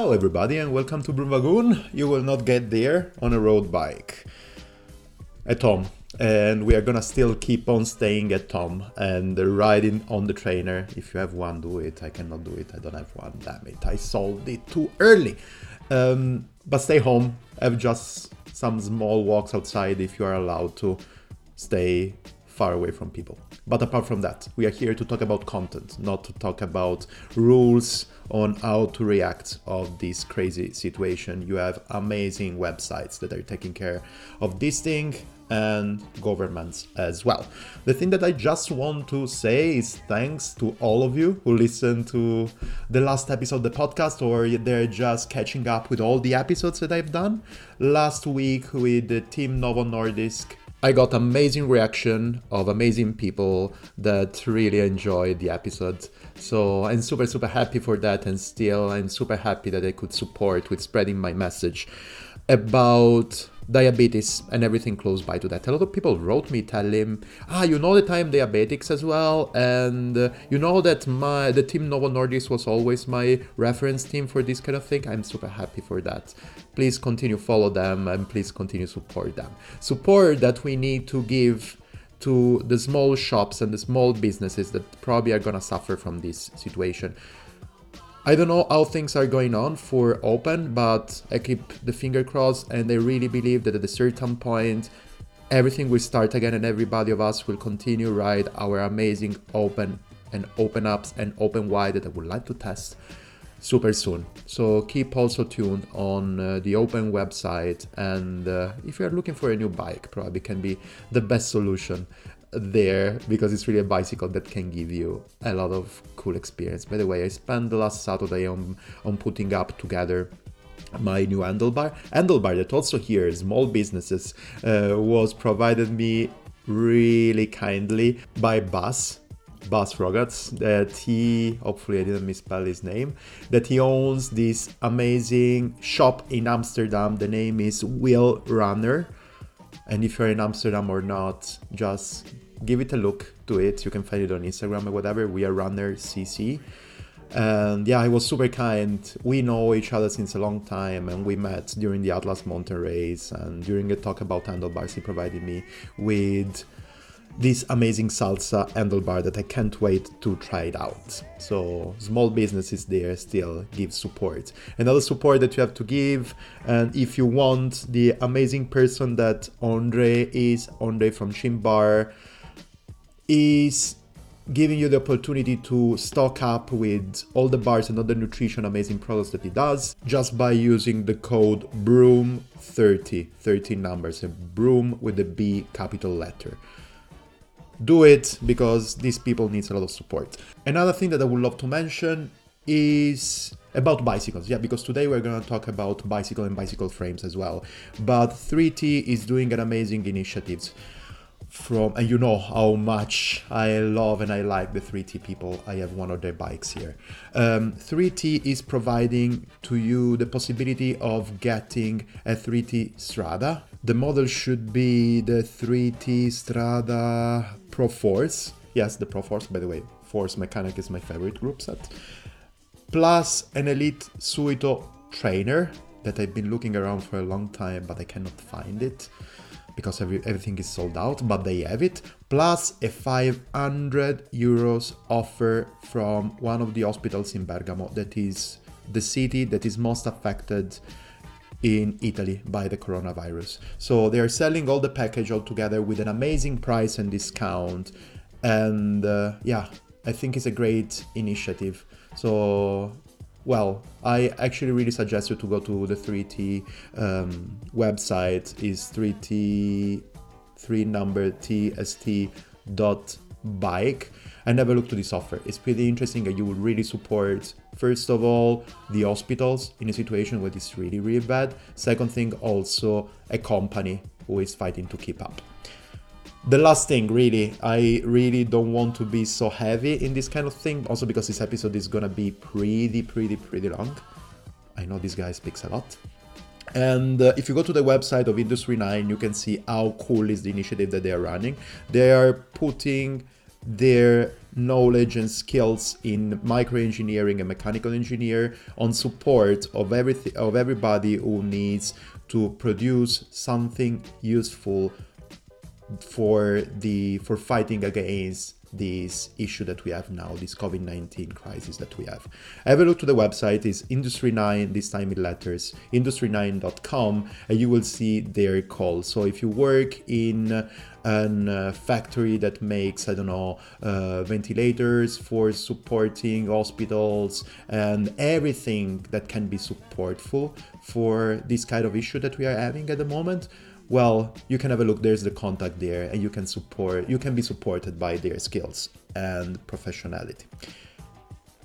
Ciao, everybody, and welcome to Brumvagoon. You will not get there on a road bike. At home, and we are gonna still keep on staying at home and riding on the trainer. If you have one, do it. I cannot do it. I don't have one. Damn it! I solved it too early. Um, but stay home. Have just some small walks outside if you are allowed to. Stay far away from people. But apart from that, we are here to talk about content, not to talk about rules on how to react of this crazy situation. You have amazing websites that are taking care of this thing and governments as well. The thing that I just want to say is thanks to all of you who listened to the last episode of the podcast or they're just catching up with all the episodes that I've done. Last week with the Team Novo Nordisk I got amazing reaction of amazing people that really enjoyed the episode. So I'm super super happy for that and still I'm super happy that I could support with spreading my message about diabetes and everything close by to that. A lot of people wrote me telling, ah, you know that I'm diabetics as well, and uh, you know that my the team Novo Nordisk was always my reference team for this kind of thing. I'm super happy for that. Please continue follow them and please continue support them. Support that we need to give to the small shops and the small businesses that probably are gonna suffer from this situation. I don't know how things are going on for Open, but I keep the finger crossed and I really believe that at a certain point everything will start again and everybody of us will continue ride our amazing open and open ups and open wide that I would like to test super soon. So keep also tuned on uh, the open website and uh, if you're looking for a new bike probably can be the best solution there because it's really a bicycle that can give you a lot of cool experience. By the way, I spent the last Saturday on on putting up together my new handlebar handlebar that also here small businesses uh, was provided me really kindly by Bas Bas Rogatz that he hopefully I didn't misspell his name that he owns this amazing shop in Amsterdam the name is Wheel Runner and if you're in Amsterdam or not, just give it a look to it. You can find it on Instagram or whatever. We are Runner CC. And yeah, he was super kind. We know each other since a long time, and we met during the Atlas Mountain Race. And during a talk about handlebars, he provided me with this amazing salsa handlebar that I can't wait to try it out. So small businesses there still give support. Another support that you have to give, and if you want the amazing person that Andre is, Andre from Shimbar, is giving you the opportunity to stock up with all the bars and other nutrition amazing products that he does just by using the code broom 30 13 numbers a broom with the b capital letter do it because these people needs a lot of support. Another thing that I would love to mention is about bicycles. Yeah, because today we're going to talk about bicycle and bicycle frames as well. But 3T is doing an amazing initiatives from and you know how much I love and I like the 3T people. I have one of their bikes here. Um, 3T is providing to you the possibility of getting a 3T Strada. The model should be the 3T Strada Pro Force. Yes, the Pro Force, by the way. Force Mechanic is my favorite group set. Plus an Elite Suito trainer that I've been looking around for a long time, but I cannot find it because every, everything is sold out, but they have it. Plus a 500 euros offer from one of the hospitals in Bergamo, that is the city that is most affected in Italy by the coronavirus. So they are selling all the package all together with an amazing price and discount. And uh, yeah, I think it's a great initiative. So well, I actually really suggest you to go to the 3T um, website. is 3T 3 number TST dot bike and have a look to this offer. It's pretty interesting and you will really support first of all the hospitals in a situation where it's really really bad. Second thing also a company who is fighting to keep up. The last thing really i really don't want to be so heavy in this kind of thing. Also because this episode is gonna be pretty pretty pretty long. I know this guy speaks a lot. And uh, if you go to the website of industry 9 you can see how cool is the initiative that they are running. They are putting their knowledge and skills in microengineering and mechanical engineer on support of everything of everybody who needs to produce something useful for the for fighting against this issue that we have now, this COVID 19 crisis that we have. Have a look to the website, is Industry 9, this time in letters, industry9.com, and you will see their call. So if you work in a uh, factory that makes, I don't know, uh, ventilators for supporting hospitals and everything that can be supportful for this kind of issue that we are having at the moment, well, you can have a look. There's the contact there, and you can support. You can be supported by their skills and professionality.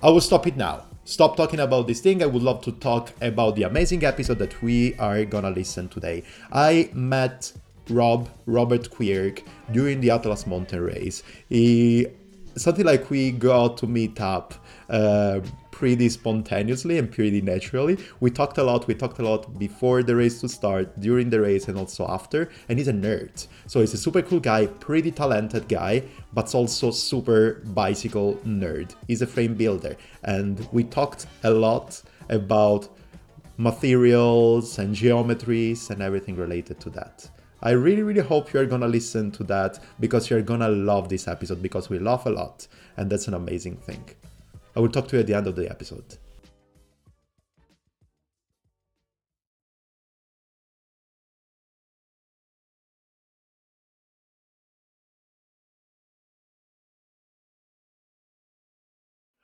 I will stop it now. Stop talking about this thing. I would love to talk about the amazing episode that we are gonna listen today. I met Rob Robert Quirk during the Atlas Mountain Race. He something like we got to meet up. Uh, pretty spontaneously and pretty naturally. We talked a lot. We talked a lot before the race to start, during the race, and also after. And he's a nerd. So he's a super cool guy, pretty talented guy, but also super bicycle nerd. He's a frame builder. And we talked a lot about materials and geometries and everything related to that. I really, really hope you're gonna listen to that because you're gonna love this episode because we laugh a lot and that's an amazing thing. I will talk to you at the end of the episode.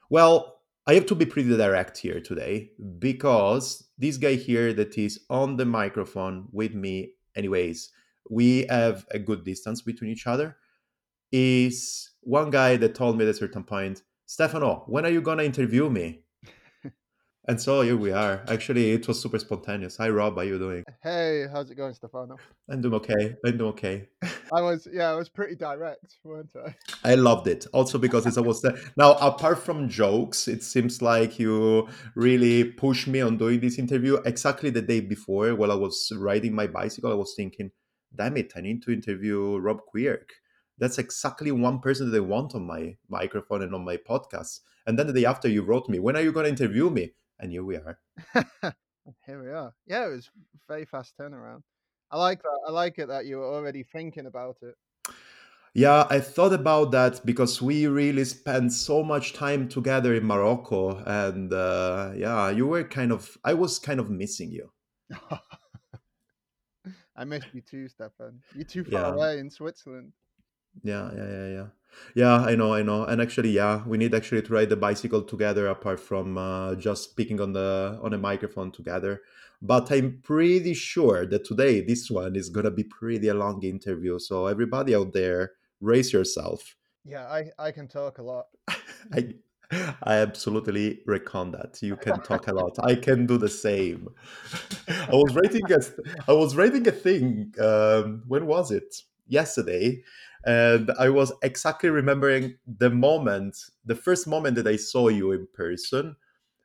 Well, I have to be pretty direct here today because this guy here that is on the microphone with me, anyways, we have a good distance between each other, is one guy that told me at a certain point, Stefano, when are you gonna interview me? and so here we are. Actually, it was super spontaneous. Hi, Rob. How are you doing? Hey, how's it going, Stefano? I'm doing okay. I'm doing okay. I was, yeah, I was pretty direct, weren't I? I loved it. Also because it's almost now. Apart from jokes, it seems like you really pushed me on doing this interview. Exactly the day before, while I was riding my bicycle, I was thinking, "Damn it, I need to interview Rob Quirk." that's exactly one person that I want on my microphone and on my podcast. And then the day after, you wrote me, when are you going to interview me? And here we are. here we are. Yeah, it was very fast turnaround. I like that. I like it that you were already thinking about it. Yeah, I thought about that because we really spent so much time together in Morocco, and uh, yeah, you were kind of. I was kind of missing you. I missed you too, Stefan. You're too far yeah. away in Switzerland. Yeah, yeah, yeah, yeah. Yeah, I know, I know. And actually, yeah, we need actually to ride the bicycle together apart from uh, just speaking on the on a microphone together. But I'm pretty sure that today this one is gonna be pretty a long interview. So everybody out there, raise yourself. Yeah, I I can talk a lot. I I absolutely reckon that you can talk a lot. I can do the same. I was writing a I was writing a thing. Um, when was it? Yesterday and I was exactly remembering the moment, the first moment that I saw you in person.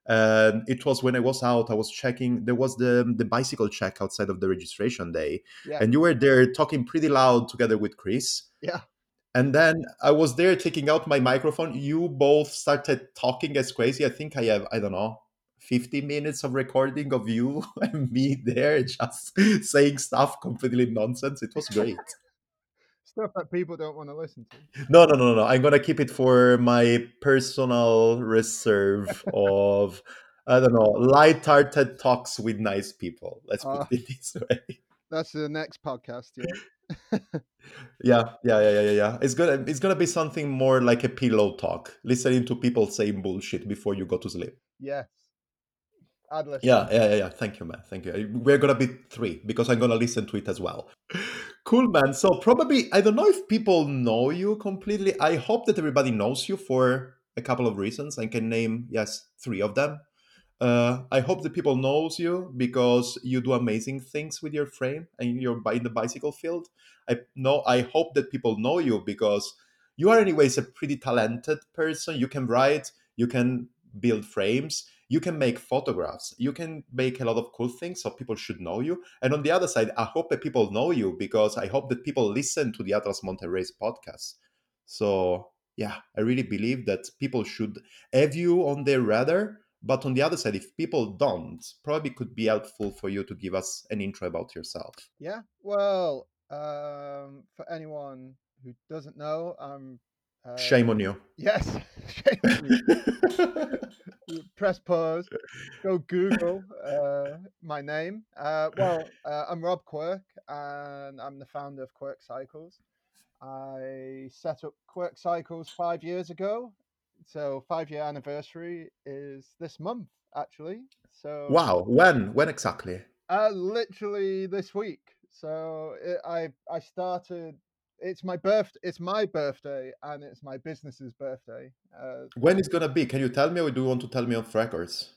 And it was when I was out, I was checking, there was the, the bicycle check outside of the registration day. Yeah. And you were there talking pretty loud together with Chris. Yeah. And then I was there taking out my microphone. You both started talking as crazy. I think I have, I don't know, 50 minutes of recording of you and me there just saying stuff completely nonsense. It was great stuff that people don't want to listen to. No, no, no, no. I'm gonna keep it for my personal reserve of I don't know light-hearted talks with nice people. Let's put uh, it this way. That's the next podcast. Yeah. yeah, yeah, yeah, yeah, yeah. It's gonna it's gonna be something more like a pillow talk, listening to people saying bullshit before you go to sleep. Yes. Yeah, yeah, yeah, yeah. Thank you, man. Thank you. We're gonna be three because I'm gonna listen to it as well. Cool, man. So probably I don't know if people know you completely. I hope that everybody knows you for a couple of reasons. I can name yes three of them. Uh, I hope that people knows you because you do amazing things with your frame and you're in the bicycle field. I know. I hope that people know you because you are, anyways, a pretty talented person. You can write. You can build frames you can make photographs you can make a lot of cool things so people should know you and on the other side i hope that people know you because i hope that people listen to the atlas race podcast so yeah, I really believe that people should have you on their radar. But on the other side, if people don't, probably could be helpful for you to give us an intro about yourself. Yeah. Well, um, for anyone who doesn't know, I'm. Uh, Shame on you. Yes. Shame on you. Press pause. Go Google uh, my name. Uh, well, uh, I'm Rob Quirk, and I'm the founder of Quirk Cycles. I set up Quirk Cycles five years ago, so five year anniversary is this month actually. So wow, when? When exactly? uh, literally this week. So it, I I started. It's my birth. It's my birthday, and it's my business's birthday. Uh, When it's gonna be? Can you tell me, or do you want to tell me off records?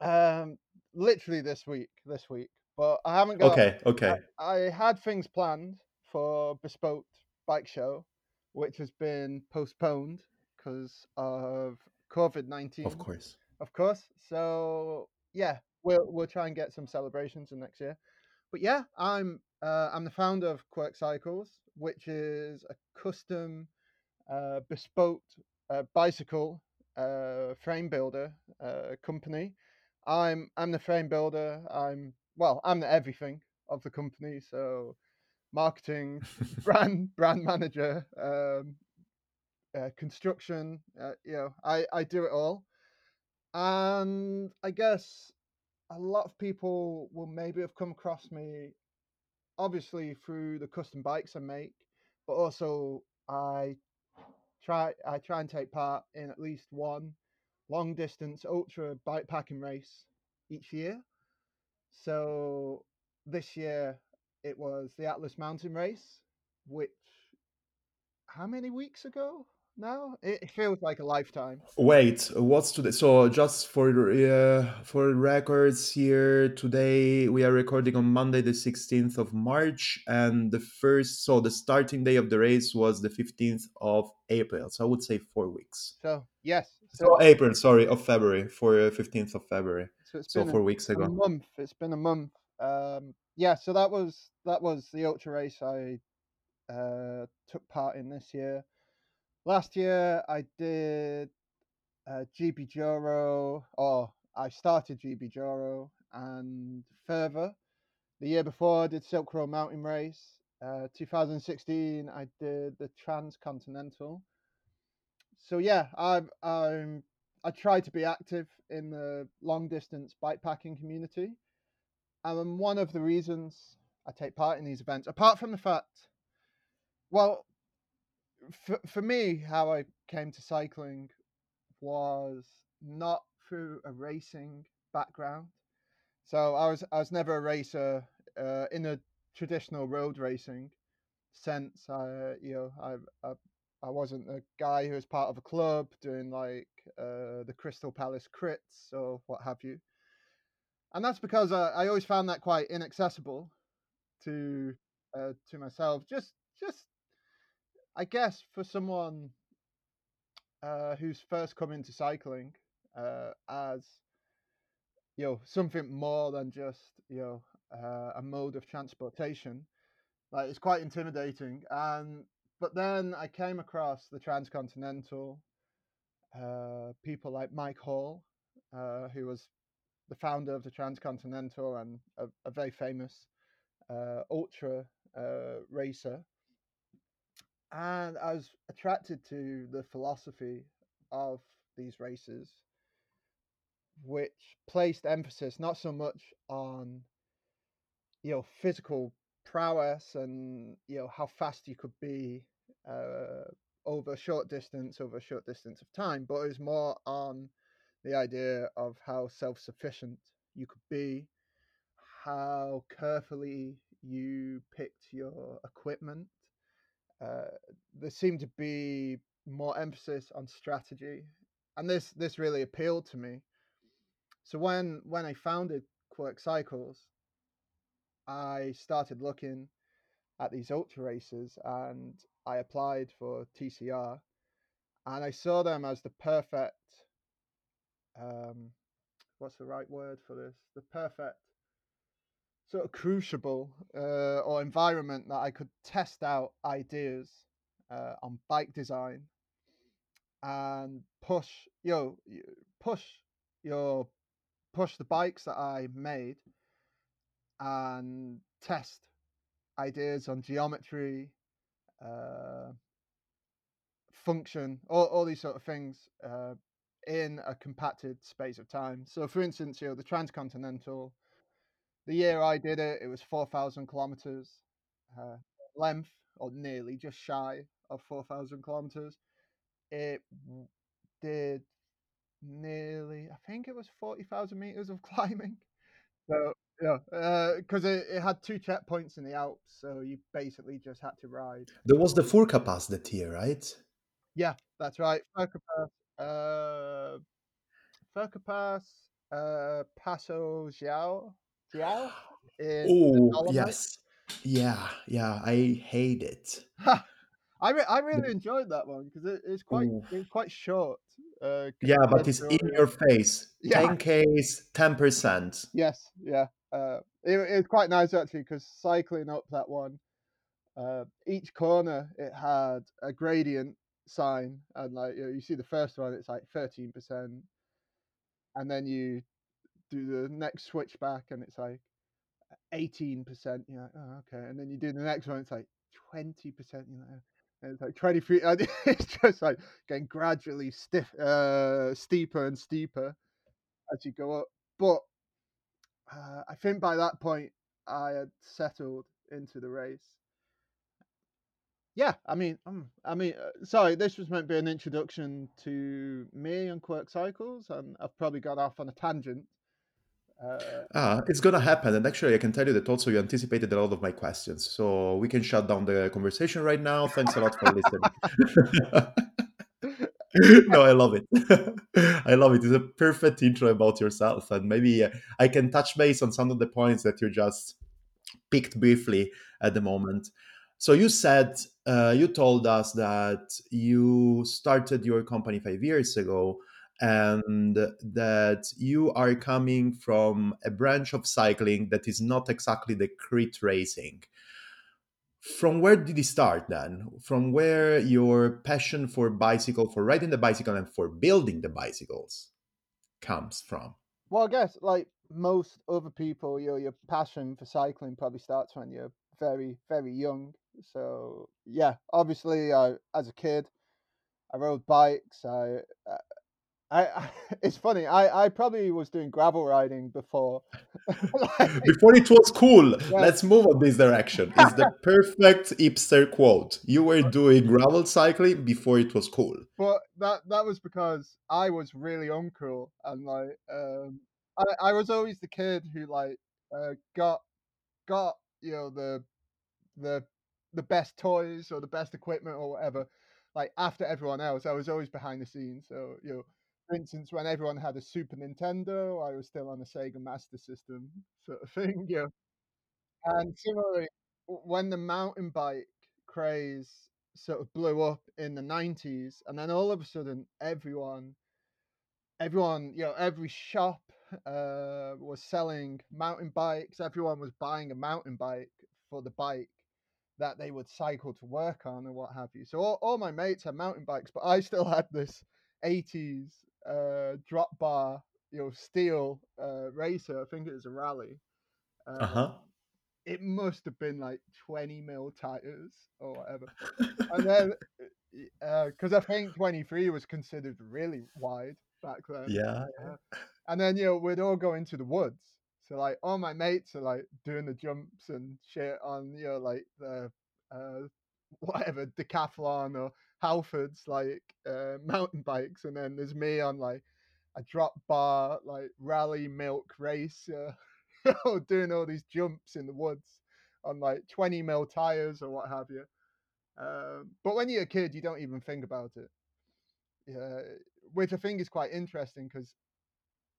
um, literally this week. This week, but I haven't got. Okay, okay. I had things planned for bespoke bike show, which has been postponed because of COVID nineteen. Of course. of course. So yeah, we'll we'll try and get some celebrations in next year. But yeah, I'm uh, I'm the founder of Quirk Cycles, which is a custom, uh, bespoke uh, bicycle uh, frame builder uh, company. I'm I'm the frame builder. I'm well, I'm the everything of the company. So marketing, brand brand manager, um, uh, construction. Uh, you know, I I do it all and I guess a lot of people will maybe have come across me, obviously through the custom bikes I make, but also I try I try and take part in at least one long distance ultra bike packing race each year. So this year it was the Atlas Mountain Race, which how many weeks ago now? It feels like a lifetime. Wait, what's today? So just for uh, for records here, today we are recording on Monday, the sixteenth of March, and the first, so the starting day of the race was the fifteenth of April. So I would say four weeks. So yes, So so April, sorry, of February, for fifteenth of February. so it's So been a, four weeks a month. It's been a month. Um, yeah, so that was that was the ultra race I uh, took part in this year. Last year I did uh, GBDuro, or I started GBDuro, and further. The year before I did Silk Road Mountain Race. Uh, 2016 I did the Transcontinental. So yeah, I'm I'm I try to be active in the long distance bikepacking community. And one of the reasons I take part in these events, apart from the fact, well, for, for me, how I came to cycling was not through a racing background. So I was I was never a racer uh, in a traditional road racing sense. I you know I, I I wasn't a guy who was part of a club doing like uh, the Crystal Palace crits or what have you. And that's because I, I always found that quite inaccessible to uh, to myself. Just just I guess for someone uh, who's first come into cycling uh, as you know something more than just you know uh, a mode of transportation, like it's quite intimidating. And but then I came across the transcontinental uh, people like Mike Hall, uh, who was the founder of the transcontinental and a, a very famous uh, ultra racer and I was attracted to the philosophy of these races, which placed emphasis not so much on you know physical prowess and you know how fast you could be uh, over a short distance over a short distance of time, but it was more on the idea of how self-sufficient you could be, how carefully you picked your equipment uh, there seemed to be more emphasis on strategy, and this this really appealed to me. So when when I founded Quirk Cycles, I started looking at these ultra races, and I applied for TCR, and I saw them as the perfect. Um, what's the right word for this? The perfect sort of crucible uh, or environment that I could test out ideas uh, on bike design and push yo push your push the bikes that I made and test ideas on geometry, uh, function, all, all these sort of things uh, in a compacted space of time. So, for instance, you know, the transcontinental, the year I did it, it was 4,000 kilometers uh, length, or nearly just shy of 4,000 kilometers. It did nearly, I think it was 40,000 meters of climbing. So, yeah, because uh, it, it had two checkpoints in the Alps, so you basically just had to ride. There was the Furka Pass that year, right? Yeah, that's right. Furka Pass, uh, Furka Pass, uh, Passo Giau, Giau. Oh yes, yeah, yeah. I hate it. I re- I really enjoyed that one because it, it's quite Ooh. it's quite short. Uh, yeah, but it's in your face. Yeah. 10Ks, 10%. Yes, yeah. Uh, it, it's quite nice actually because cycling up that one, uh, each corner it had a gradient sign, and like you, know, you see the first one, it's like 13%, and then you do the next switchback, and it's like 18%. You're like, oh, okay. And then you do the next one, it's like 20%. You know, it's like 20 feet. It's just like getting gradually stiff, uh, steeper and steeper as you go up. But uh, I think by that point, I had settled into the race. Yeah, I mean, um, I mean, uh, sorry, this was meant to be an introduction to me and Quirk Cycles, and I've probably got off on a tangent. Uh, ah, it's gonna happen, and actually, I can tell you that also you anticipated a lot of my questions, so we can shut down the conversation right now. Thanks a lot for listening. no, I love it. I love it. It's a perfect intro about yourself, and maybe uh, I can touch base on some of the points that you just picked briefly at the moment. So you said uh, you told us that you started your company five years ago and that you are coming from a branch of cycling that is not exactly the crit racing. From where did it start then? From where your passion for bicycle, for riding the bicycle, and for building the bicycles comes from? Well, I guess like most other people, your your passion for cycling probably starts when you're very very young. So yeah, obviously, I as a kid, I rode bikes. I uh, I, I, it's funny. I, I probably was doing gravel riding before. like, before it was cool. Let's move on this direction. It's the perfect hipster quote. You were doing gravel cycling before it was cool. But that that was because I was really uncool and like um I, I was always the kid who like uh, got got you know the the the best toys or the best equipment or whatever like after everyone else i was always behind the scenes so you know for instance, when everyone had a Super Nintendo, I was still on a Sega Master System sort of thing. Yeah. And similarly, when the mountain bike craze sort of blew up in the 90s, and then all of a sudden, everyone, everyone, you know, every shop uh, was selling mountain bikes. Everyone was buying a mountain bike for the bike that they would cycle to work on and what have you. So all, all my mates had mountain bikes, but I still had this 80s uh, drop bar, you know, steel uh, racer. I think it was a Raleigh. Uh, uh huh. It must have been like 20 mil tires or whatever. and then, because uh, I think 23 was considered really wide back then. Yeah. Uh, and then, you know, we'd all go into the woods. So, like, all my mates are like doing the jumps and shit on, you know, like the uh, whatever decathlon or Halfords like uh, mountain bikes, and then there's me on like a drop bar like Raleigh milk race, uh, doing all these jumps in the woods on like 20 mil tires or what have you. Um, but when you're a kid, you don't even think about it. Yeah, which I think is quite interesting because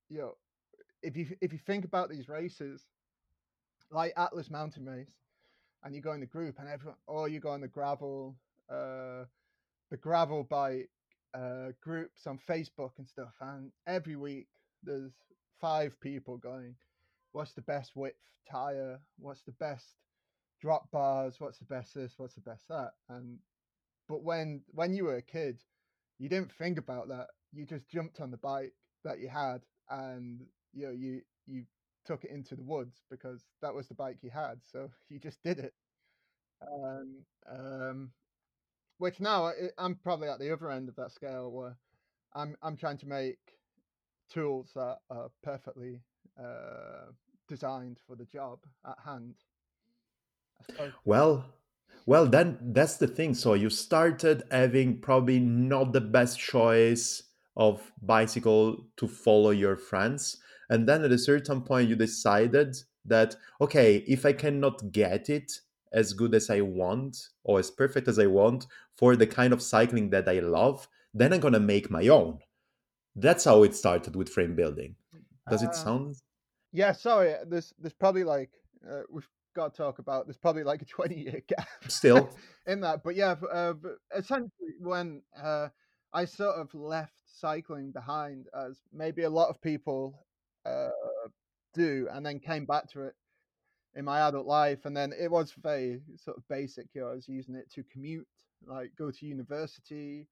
you know if you if you think about these races like Atlas Mountain Race, and you go in the group and everyone, or you go on the gravel, uh, the gravel bike uh, groups on Facebook and stuff, and every week there's five people going, "What's the best width tire? What's the best drop bars? What's the best this? What's the best that?" And but when when you were a kid, you didn't think about that. You just jumped on the bike that you had, and you know you you took it into the woods because that was the bike you had. So you just did it. Um, um, which now I- I'm probably at the other end of that scale where I'm I'm trying to make tools that are perfectly uh, designed for the job at hand. Well, well, then that's the thing. So you started having probably not the best choice of bicycle to follow your friends, and then at a certain point you decided that okay, if I cannot get it as good as I want or as perfect as I want for the kind of cycling that I love, then I'm gonna make my own. That's how it started with frame building. Does it Uh, sound yeah, sorry. There's there's probably like uh, we've got to talk about. There's probably like a 20 year gap still? in that. But yeah, uh, essentially when uh, I sort of left cycling behind, as maybe a lot of people uh, do, and then came back to it in my adult life, and then it was very sort of basic. You know, I was using it to commute, like go to university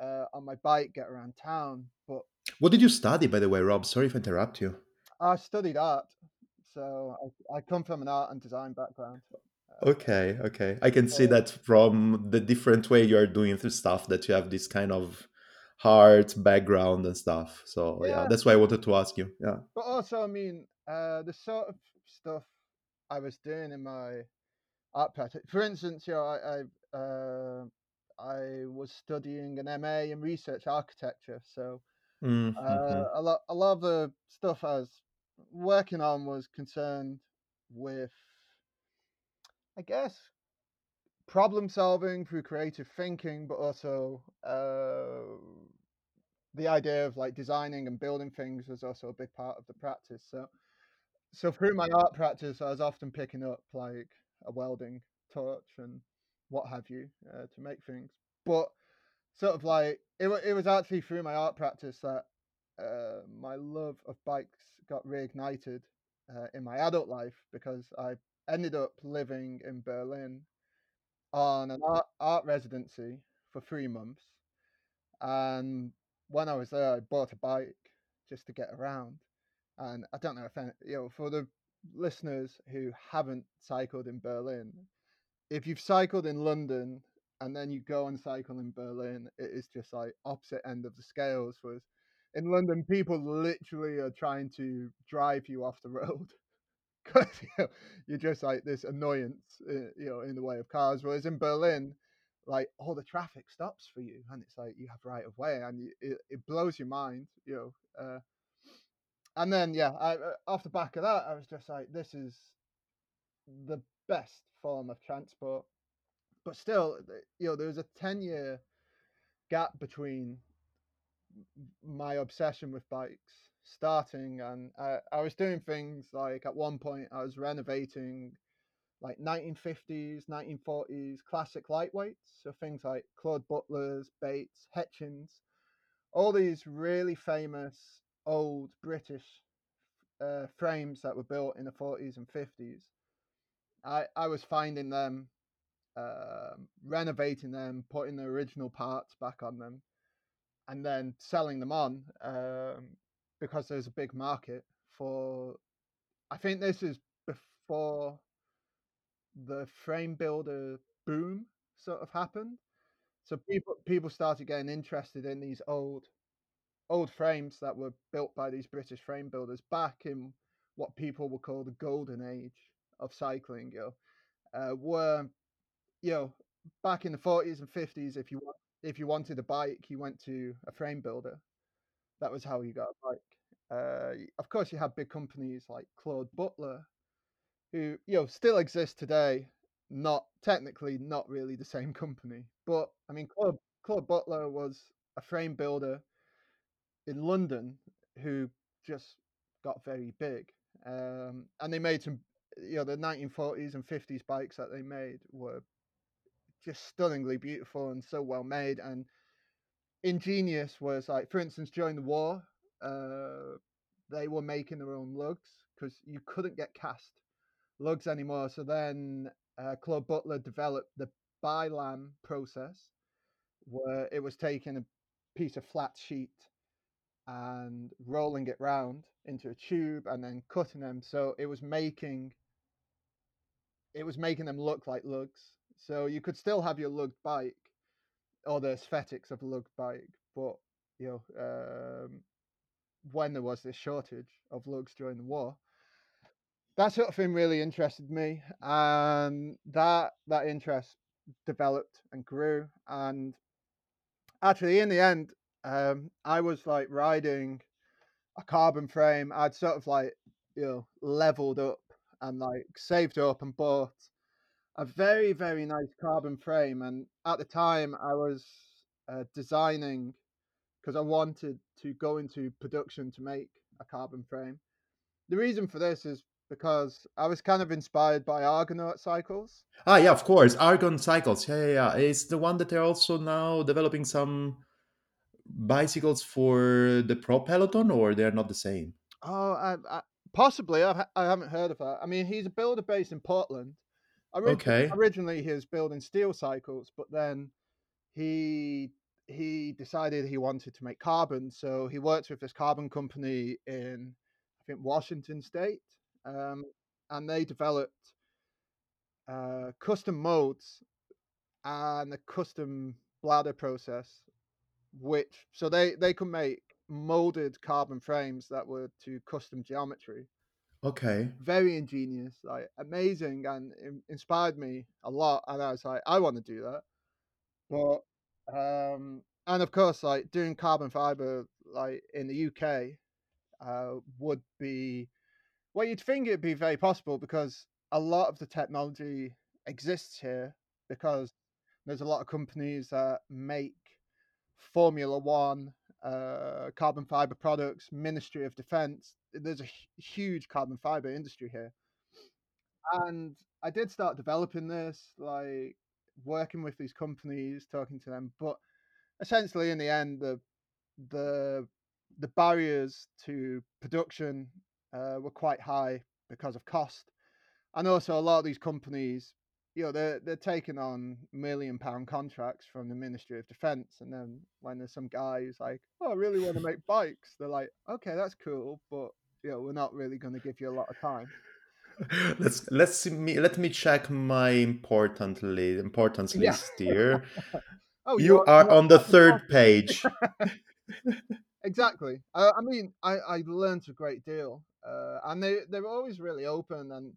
uh, on my bike, get around town. But What did you study, by the way, Rob? Sorry if I interrupt you. I studied art, so I, I come from an art and design background. Okay, okay. I can see that from the different way you are doing through stuff that you have this kind of heart background and stuff. So yeah, yeah, that's why I wanted to ask you. Yeah. but also I mean, uh, the sort of stuff I was doing in my art practice. For instance, you know, I I, uh, I was studying an MA in research architecture, so Mm-hmm. uh, a lot a lot of the stuff I was working on was concerned with, I guess, problem solving through creative thinking, but also uh, the idea of like designing and building things was also a big part of the practice. So, so through my art practice, I was often picking up like a welding torch and what have you uh, to make things. But sort of like it, it was actually through my art practice that uh, my love of bikes got reignited uh, in my adult life because I ended up living in Berlin on an art, art residency for three months. And when I was there, I bought a bike just to get around. And I don't know if any, you know, for the listeners who haven't cycled in Berlin, if you've cycled in London and then you go and cycle in Berlin, it is just like opposite end of the scales. Was in London, people literally are trying to drive you off the road because you know, you're just like this annoyance, uh, you know, in the way of cars. Whereas in Berlin, like all the traffic stops for you, and it's like you have right of way, and it, it blows your mind, you know. Uh, and then yeah, I, uh, off the back of that, I was just like, this is the best form of transport. But still, you know, there was a ten year gap between my obsession with bikes starting and I, I was doing things like at one point I was renovating like 1950s, 1940s classic lightweights. So things like Claude Butler's, Bates, Hetchins, all these really famous old British uh, frames that were built in the 40s and 50s. I, I was finding them, um renovating them, putting the original parts back on them, and then selling them on um, because there's a big market for. I think this is before the frame builder boom sort of happened. So people people started getting interested in these old old frames that were built by these British frame builders back in what people would call the golden age of cycling. You know, uh, were you know back in the forties and fifties, if you if you wanted a bike, you went to a frame builder. That was how you got a bike. Uh, of course, you had big companies like Claude Butler, who you know still exist today. Not technically, not really the same company, but I mean, Claude, Claude Butler was a frame builder in London who just got very big, um, and they made some. You know, the 1940s and 50s bikes that they made were just stunningly beautiful and so well made and ingenious. Was like, for instance, during the war, uh, they were making their own lugs because you couldn't get cast lugs anymore. So then uh, Claude Butler developed the bilam process, where it was taking a piece of flat sheet and rolling it round into a tube and then cutting them. So it was making it was making them look like lugs. So you could still have your lugged bike or the aesthetics of a lugged bike, but you know, um, when there was this shortage of lugs during the war, that sort of thing really interested me, and that that interest developed and grew. And actually, in the end, um, I was like riding a carbon frame. I'd sort of like you know leveled up and like saved up and bought a very very nice carbon frame. And at the time, I was uh, designing because I wanted to go into production to make a carbon frame. The reason for this is because I was kind of inspired by Argonaut cycles. Ah, yeah, of course, Argon cycles. Yeah, yeah, yeah. It's the one that they're also now developing some bicycles for the pro peloton, or they're not the same. Oh, I, I, possibly. I've, I haven't heard of that. I mean, he's a builder based in Portland. Orig- Okay. Originally, he was building steel cycles, but then he he decided he wanted to make carbon, so he worked with this carbon company in I think Washington State, um, and they developed uh, custom molds and a custom bladder process, which so they they could make molded carbon frames that were to custom geometry. Okay. Very ingenious, like amazing, and in- inspired me a lot. And I was like, I want to do that. But um, and of course, like doing carbon fiber, like in the UK, uh, would be well, you'd think it'd be very possible because a lot of the technology exists here because there's a lot of companies that make Formula One, uh, carbon fiber products, Ministry of Defense. There's a huge carbon fiber industry here. And I did start developing this, like working with these companies, talking to them. But essentially, in the end, the the the barriers to production uh, were quite high because of cost, and also a lot of these companies, you know, they're they're taking on million pound contracts from the Ministry of Defence, and then when there's some guy who's like, "Oh, I really want to make bikes," they're like, "Okay, that's cool, but you know, we're not really going to give you a lot of time." let's let's see me let me check my importantly importance Yeah. list here. Oh, you you're- are you're on the third page. exactly. I, I mean, I, I learned a great deal, uh, and they they're always really open, and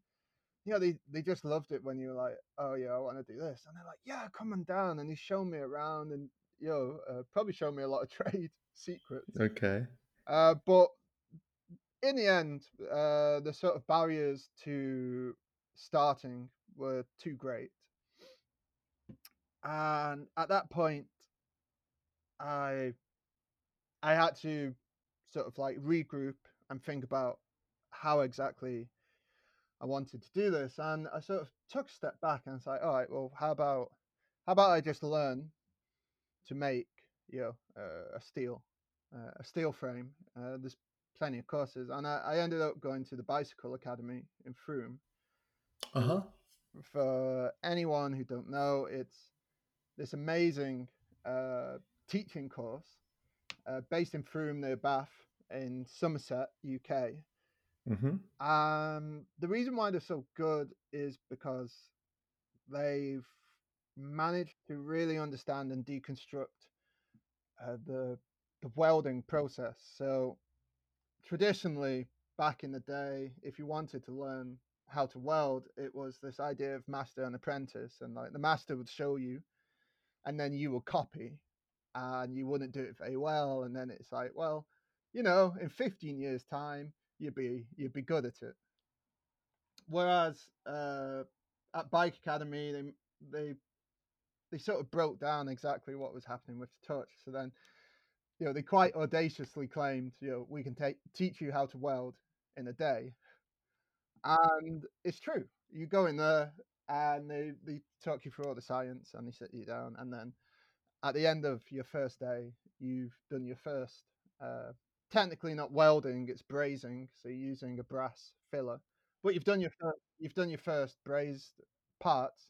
you know, they they just loved it when you were like, oh yeah, I want to do this, and they're like, yeah, come on down, and he showed me around, and you know, uh, probably showed me a lot of trade secrets. Okay. Uh, but in the end, uh, the sort of barriers to starting were too great. And at that point, I I had to sort of like regroup and think about how exactly I wanted to do this. And I sort of took a step back and was like, all right, well, how about how about I just learn to make you know uh, a steel uh, a steel frame. Uh, there's plenty of courses, and I, I ended up going to the Bicycle Academy in Frome. Uh huh. For anyone who don't know, it's this amazing uh, teaching course uh, based in Frome near Bath in Somerset, UK. Hmm Um, the reason why they're so good is because they've managed to really understand and deconstruct uh, the the welding process. So traditionally, back in the day, if you wanted to learn how to weld, it was this idea of master and apprentice, and like the master would show you, and then you would copy, and you wouldn't do it very well, and then it's like, well, you know, in 15 years' time, you'd be you'd be good at it. Whereas uh, at Bike Academy, they they they sort of broke down exactly what was happening with the touch. So then, you know, they quite audaciously claimed, you know, we can take teach you how to weld in a day, and it's true. You go in there and they they talk you through all the science and they sit you down, and then at the end of your first day, you've done your first. Uh, technically not welding, it's brazing, so you're using a brass filler. But you've done your first, you've done your first brazed parts,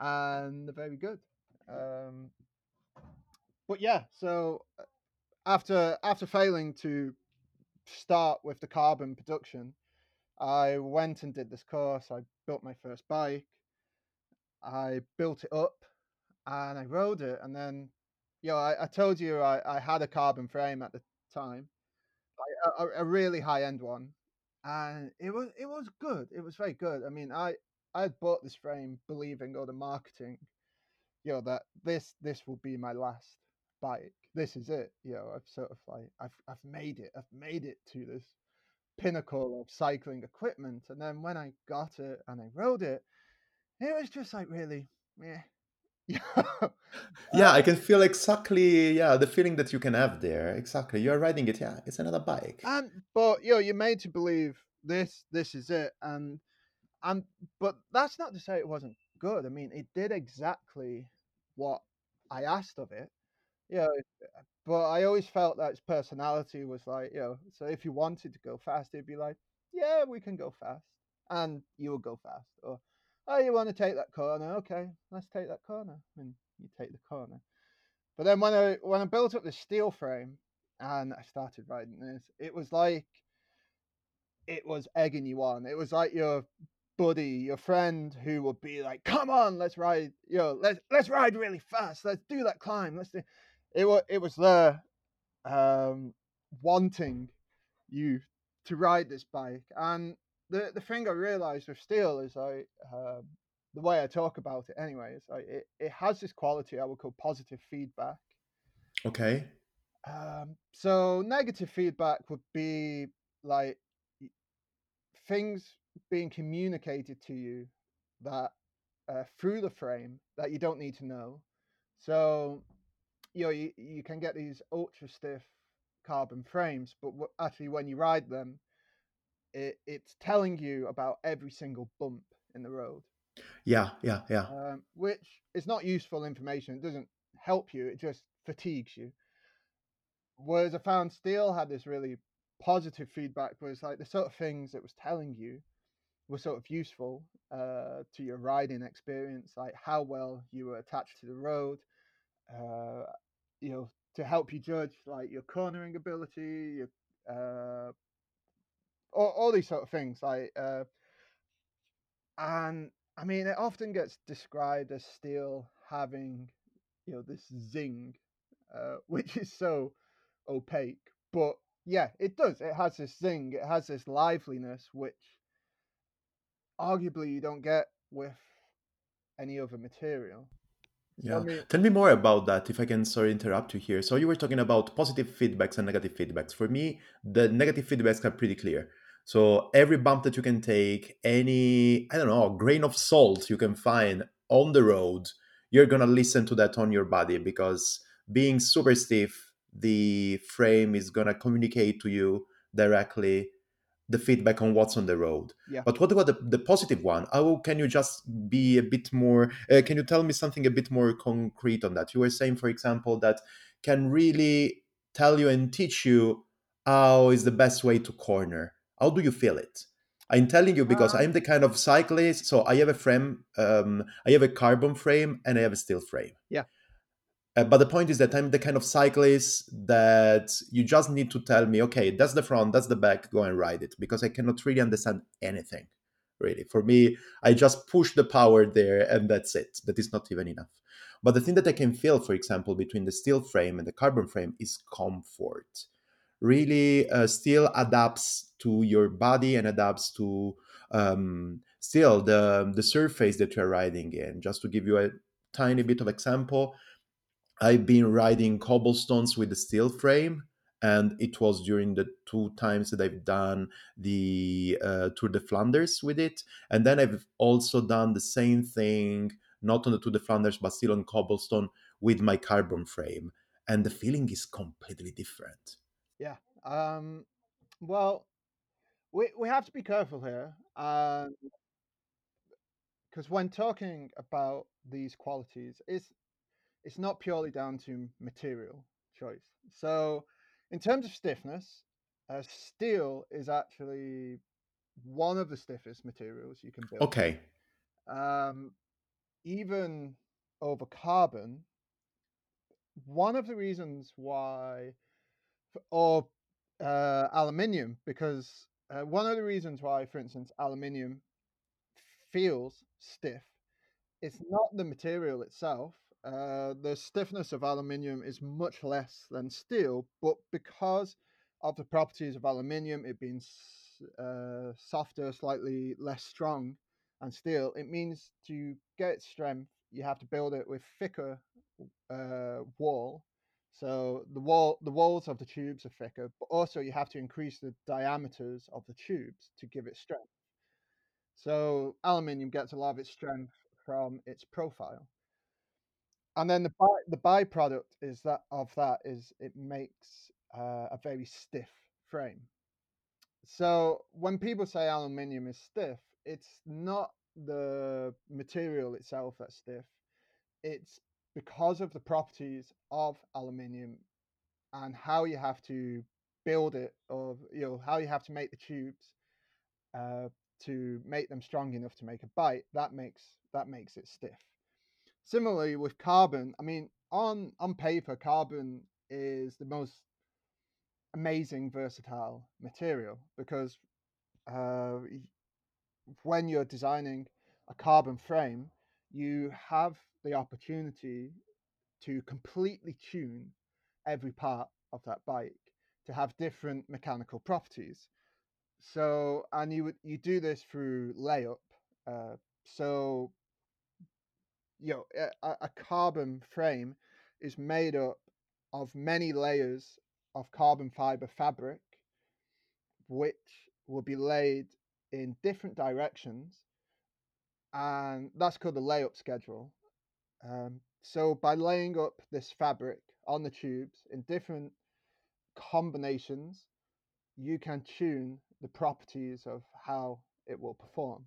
and they're very good. Um, but yeah, so uh, after after failing to start with the carbon production, I went and did this course. I built my first bike. I built it up and I rode it. And then, you know, I, I told you I, I had a carbon frame at the time, like a, a really high end one, and it was it was good. It was very good. I mean, I I had bought this frame believing all the marketing, you know, that this this will be my last bike. This is it. You know, I've sort of like I've I've made it. I've made it to this pinnacle of cycling equipment. And then when I got it and I rode it, it was just like really, yeah. yeah, I uh, can feel exactly yeah the feeling that you can have there. Exactly, you're riding it. Yeah, it's another bike. And but you know, you're made to believe this. This is it. And and but that's not to say it wasn't good. I mean, it did exactly what I asked of it. You know, but I always felt that its personality was like, you know, so if you wanted to go fast, it'd be like, yeah, we can go fast, and you will go fast. Or, oh, you want to take that corner? Okay, let's take that corner, and you take the corner. But then when I when I built up the steel frame and I started riding this, it was like it was egging you on. It was like your buddy, your friend who would be like, "Come on, let's ride, know, let's let's ride really fast. Let's do that climb. Let's do." it was it was there um, wanting you to ride this bike. And the the thing I realized with steel is I uh, the way I talk about it anyway is like it, it has this quality I would call positive feedback. Okay. Um, so negative feedback would be like things being communicated to you that uh, through the frame that you don't need to know. So you know you, you can get these ultra stiff carbon frames, but w- actually when you ride them, it, it's telling you about every single bump in the road. Yeah, yeah, yeah. Um, which is not useful information. It doesn't help you. It just fatigues you. Whereas I found steel had this really positive feedback, it's like the sort of things it was telling you were sort of useful uh, to your riding experience, like how well you were attached to the road, uh, you know, to help you judge like your cornering ability, your uh, all, all these sort of things. Like, uh, and I mean, it often gets described as steel having, you know, this zing, uh, which is so opaque. But yeah, it does. It has this zing. It has this liveliness, which arguably you don't get with any other material. Yeah. Me... Tell me more about that, if I can sorry interrupt you here. So you were talking about positive feedbacks and negative feedbacks. For me, the negative feedbacks are pretty clear. So every bump that you can take, any I don't know, grain of salt you can find on the road, you're gonna listen to that on your body because being super stiff, the frame is gonna communicate to you directly the feedback on what's on the road. Yeah. But what about the, the positive one? How can you just be a bit more? Uh, can you tell me something a bit more concrete on that? You were saying, for example, that can really tell you and teach you how is the best way to corner. How do you feel it? I'm telling you because I'm the kind of cyclist. So I have a frame, um, I have a carbon frame, and I have a steel frame. Yeah. Uh, but the point is that I'm the kind of cyclist that you just need to tell me, okay, that's the front, that's the back, go and ride it, because I cannot really understand anything. Really, for me, I just push the power there, and that's it. That is not even enough. But the thing that I can feel, for example, between the steel frame and the carbon frame is comfort. Really, uh, steel adapts to your body and adapts to um, still the the surface that you're riding in. Just to give you a tiny bit of example, I've been riding cobblestones with the steel frame, and it was during the two times that I've done the uh, Tour de Flanders with it, and then I've also done the same thing, not on the Tour de Flanders, but still on cobblestone with my carbon frame, and the feeling is completely different. Yeah. Um, well, we we have to be careful here, because um, when talking about these qualities, it's it's not purely down to material choice. So, in terms of stiffness, uh, steel is actually one of the stiffest materials you can build. Okay. Um, even over carbon, one of the reasons why, or uh, aluminium, because uh, one of the reasons why, for instance, aluminium feels stiff, it's not the material itself. Uh, the stiffness of aluminium is much less than steel, but because of the properties of aluminium, it being uh, softer, slightly less strong and steel, it means to get strength, you have to build it with thicker uh, wall. So the wall, the walls of the tubes are thicker, but also you have to increase the diameters of the tubes to give it strength. So aluminium gets a lot of its strength from its profile. And then the by, the byproduct is that of that is it makes uh, a very stiff frame. So when people say aluminium is stiff, it's not the material itself that's stiff. It's because of the properties of aluminium and how you have to build it, or you know how you have to make the tubes uh, to make them strong enough to make a bite. That makes that makes it stiff. Similarly with carbon, I mean, on on paper, carbon is the most amazing versatile material because uh, when you're designing a carbon frame, you have the opportunity to completely tune every part of that bike to have different mechanical properties. So, and you would you do this through layup. Uh, so, you know, a, a carbon frame is made up of many layers of carbon fiber fabric, which will be laid in different directions, and that's called the layup schedule. Um, so by laying up this fabric on the tubes in different combinations, you can tune the properties of how it will perform.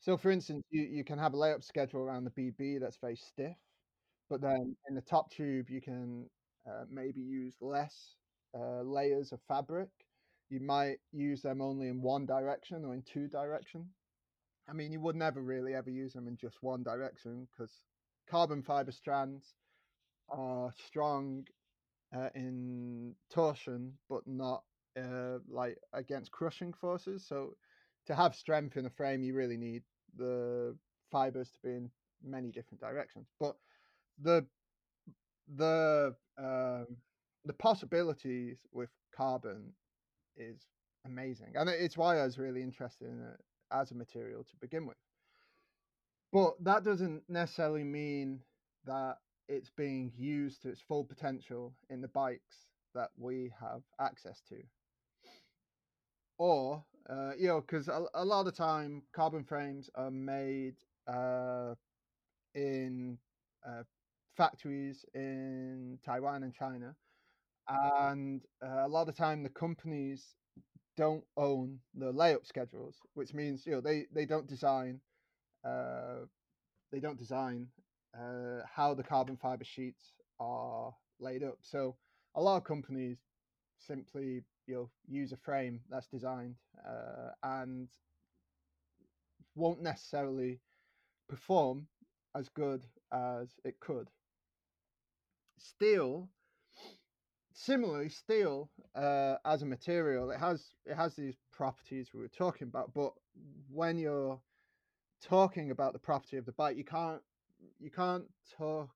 So, for instance, you, you can have a layup schedule around the BB that's very stiff, but then in the top tube, you can uh, maybe use less uh, layers of fabric. You might use them only in one direction or in two direction. I mean, you would never really ever use them in just one direction because carbon fiber strands are strong uh, in torsion, but not uh, like against crushing forces. So to have strength in a frame, you really need the fibers to be in many different directions. But the the um, the possibilities with carbon is amazing, and it's why I was really interested in it as a material to begin with. But that doesn't necessarily mean that it's being used to its full potential in the bikes that we have access to. Or, uh, you know, because a, a, lot of time carbon frames are made uh, in uh, factories in Taiwan and China, and uh, a lot of time the companies don't own the layup schedules, which means you know they they don't design uh, they don't design uh, how the carbon fiber sheets are laid up. So a lot of companies simply you know use a frame that's designed uh, and won't necessarily perform as good as it could. Steel, similarly, steel uh, as a material, it has it has these properties we were talking about. But when you're talking about the property of the bike, you can't you can't talk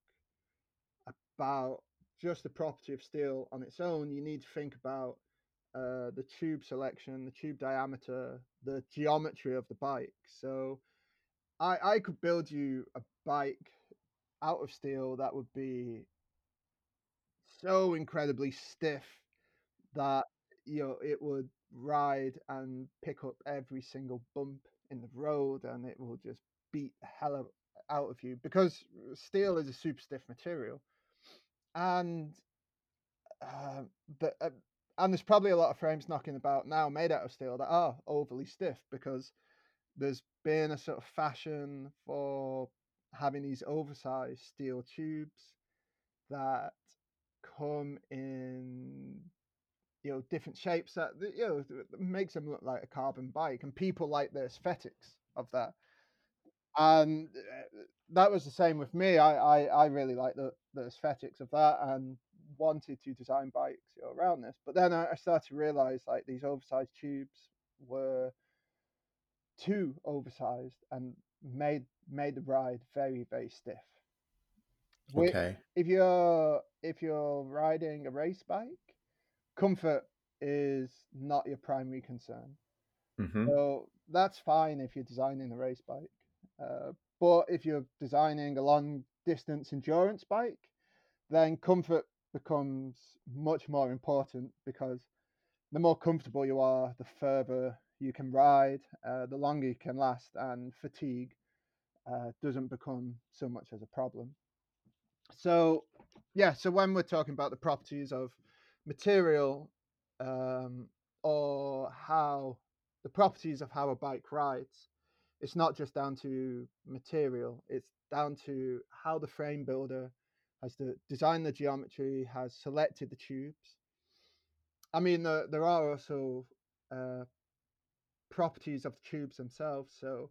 about just the property of steel on its own. You need to think about uh, the tube selection, the tube diameter, the geometry of the bike. So I I could build you a bike out of steel that would be so incredibly stiff that you know it would ride and pick up every single bump in the road and it will just beat the hell out of you because steel is a super stiff material and uh, the, uh, and there's probably a lot of frames knocking about now made out of steel that are overly stiff because there's been a sort of fashion for having these oversized steel tubes that come in you know different shapes that you know makes them look like a carbon bike and people like the aesthetics of that and uh, that was the same with me. I I, I really like the the aesthetics of that and wanted to design bikes you know, around this. But then I, I started to realize like these oversized tubes were too oversized and made made the ride very very stiff. Which, Okay. if you're if you're riding a race bike, comfort is not your primary concern. hmm So that's fine if you're designing a race bike. Uh, but if you're designing a long distance endurance bike, then comfort becomes much more important because the more comfortable you are, the further you can ride, uh, the longer you can last, and fatigue uh, doesn't become so much as a problem. So, yeah, so when we're talking about the properties of material um, or how the properties of how a bike rides, it's not just down to material, it's down to how the frame builder has de- designed the geometry, has selected the tubes. I mean, there, there are also uh, properties of the tubes themselves. So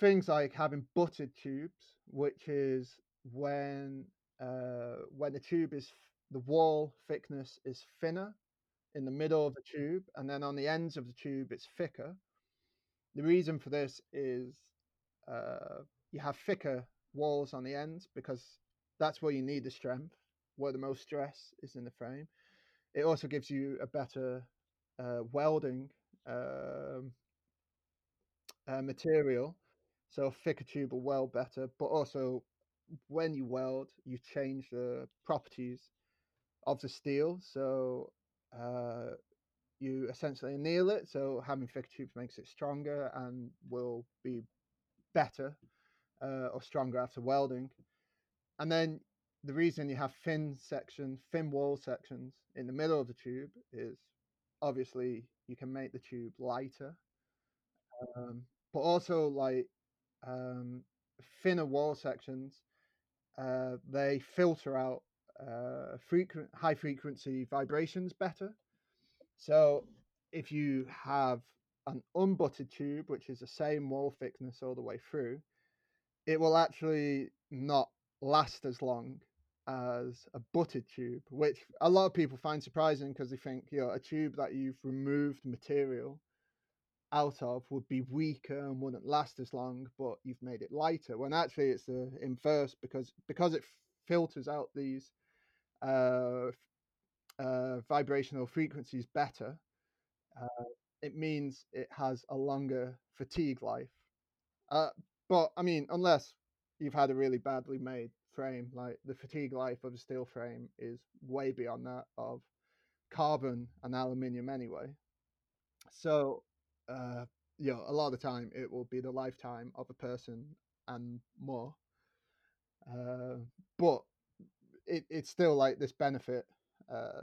things like having butted tubes, which is when uh, when the tube is the wall thickness is thinner in the middle of the tube, and then on the ends of the tube it's thicker. The reason for this is uh, you have thicker walls on the ends because that's where you need the strength, where the most stress is in the frame. It also gives you a better uh, welding um, uh, material, so a thicker tube will weld better. But also, when you weld, you change the properties of the steel, so uh, you essentially anneal it. So having thicker tubes makes it stronger and will be better uh, or stronger after welding. And then the reason you have thin sections, thin wall sections in the middle of the tube is obviously you can make the tube lighter, um, but also like um, thinner wall sections, uh, they filter out uh, frequent high frequency vibrations better. So if you have an unbutted tube, which is the same wall thickness all the way through, it will actually not last as long as a butted tube, which a lot of people find surprising because they think, you know, a tube that you've removed material out of would be weaker and wouldn't last as long, but you've made it lighter. When actually it's the inverse because because it filters out these uh, uh, vibrational frequencies better. Uh, it means it has a longer fatigue life. Uh, but I mean, unless you've had a really badly made frame, like the fatigue life of a steel frame is way beyond that of carbon and aluminium anyway. So, uh, you know, a lot of the time it will be the lifetime of a person and more. Uh, but it, it's still like this benefit uh,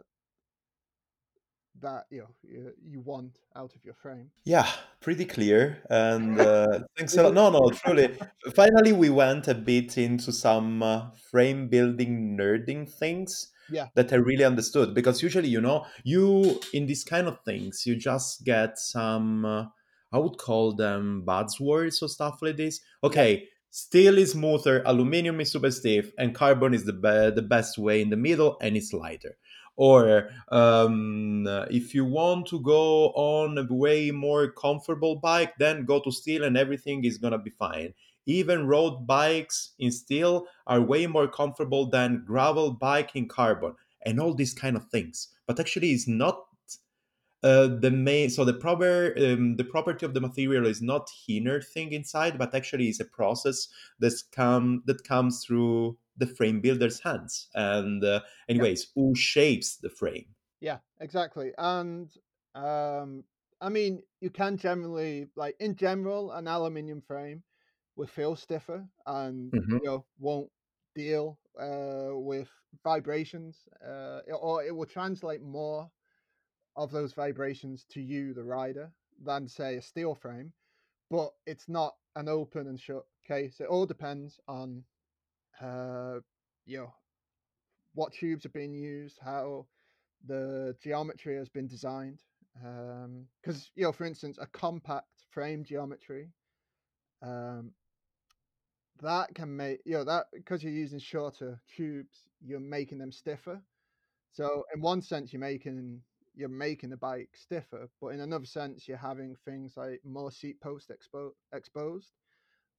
that you know you, you want out of your frame. Yeah, pretty clear. And uh, thanks a lot. No, no, truly. Finally, we went a bit into some uh, frame building nerding things Yeah. that I really understood. Because usually, you know, you in these kind of things, you just get some, uh, I would call them buzzwords or stuff like this. Okay, steel is smoother, aluminum is super stiff, and carbon is the, be- the best way in the middle and it's lighter. Or um, if you want to go on a way more comfortable bike then go to steel and everything is gonna be fine. Even road bikes in steel are way more comfortable than gravel bike in carbon and all these kind of things. But actually it's not uh, the main so the proper um, the property of the material is not inner thing inside but actually is a process that's come that comes through the frame builder's hands and uh, anyways who shapes the frame Yeah, exactly. And um, I mean, you can generally like in general, an aluminium frame will feel stiffer and Mhm. you know won't deal uh, with vibrations, uh, or it will translate more of those vibrations to you, the rider, than say a steel frame. But it's not an open and shut case. It all depends on uh, you know what tubes are being used, how the geometry has been designed. Um because you know, for instance, a compact frame geometry, um, that can make you know that because you're using shorter tubes, you're making them stiffer. So in one sense, you're making you're making the bike stiffer, but in another sense, you're having things like more seat post expo- exposed.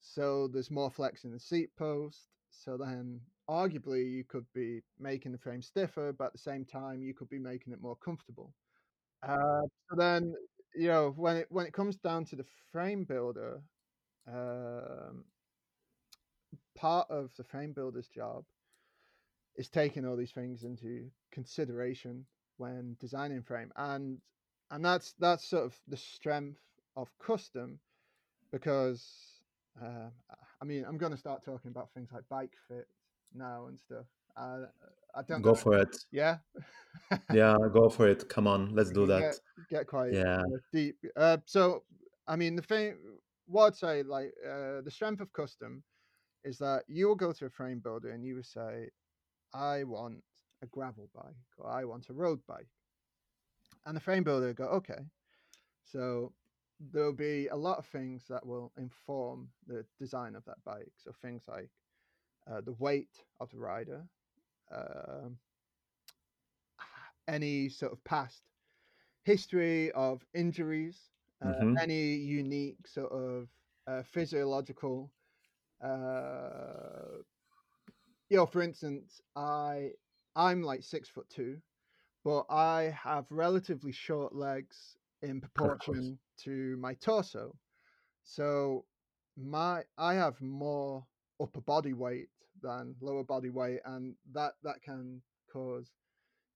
So there's more flex in the seat post. So then, arguably, you could be making the frame stiffer, but at the same time, you could be making it more comfortable. Uh, so then, you know, when it when it comes down to the frame builder, um, part of the frame builder's job is taking all these things into consideration when designing frame, and and that's that's sort of the strength of custom, because uh, I mean I'm going to start talking about things like bike fit now and stuff. Uh, I don't Go know. for it. Yeah, Yeah, go for it. Come on, let's do that. get get quite Yeah. uh, deep. Uh, so I mean the thing, what I'd say, like uh, the strength of custom, is that you will go to a frame builder and you will say, I want a gravel bike or I want a road bike, and the frame builder will go, okay. So there'll be a lot of things that will inform the design of that bike. So things like uh, the weight of the rider, um, any sort of past history of injuries, uh, Mhm. any unique sort of uh, physiological. Uh, you know, for instance, I I'm like six foot two, but I have relatively short legs in proportion to my torso. So my I have more upper body weight than lower body weight, and that that can cause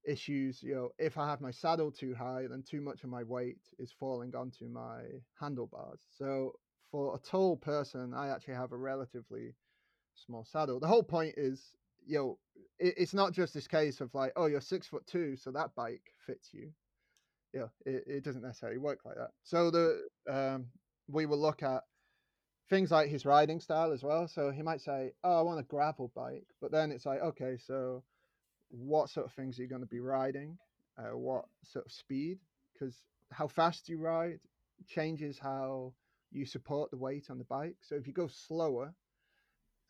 issues. You know, if I have my saddle too high, then too much of my weight is falling onto my handlebars. So for a tall person, I actually have a relatively small saddle. The whole point is, you know, it, it's not just this case of like, oh, you're six foot two, so that bike fits you. Yeah, it, it doesn't necessarily work like that. So the um, we will look at things like his riding style as well. So he might say, "Oh, I want a gravel bike," but then it's like, okay, so what sort of things are you going to be riding? Uh, what sort of speed? Because how fast you ride changes how you support the weight on the bike. So if you go slower,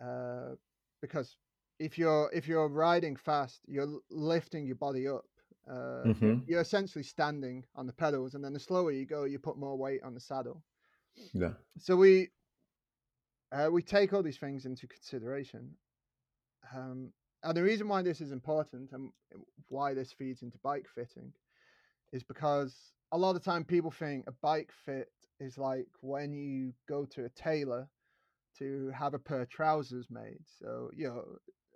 uh, because if you're if you're riding fast, you're lifting your body up. Uh, you're, Mhm. you're essentially standing on the pedals, and then the slower you go, you put more weight on the saddle. Yeah. So we uh, we take all these things into consideration. Um, and the reason why this is important and why this feeds into bike fitting is because a lot of time people think a bike fit is like when you go to a tailor to have a pair of trousers made. So, you know,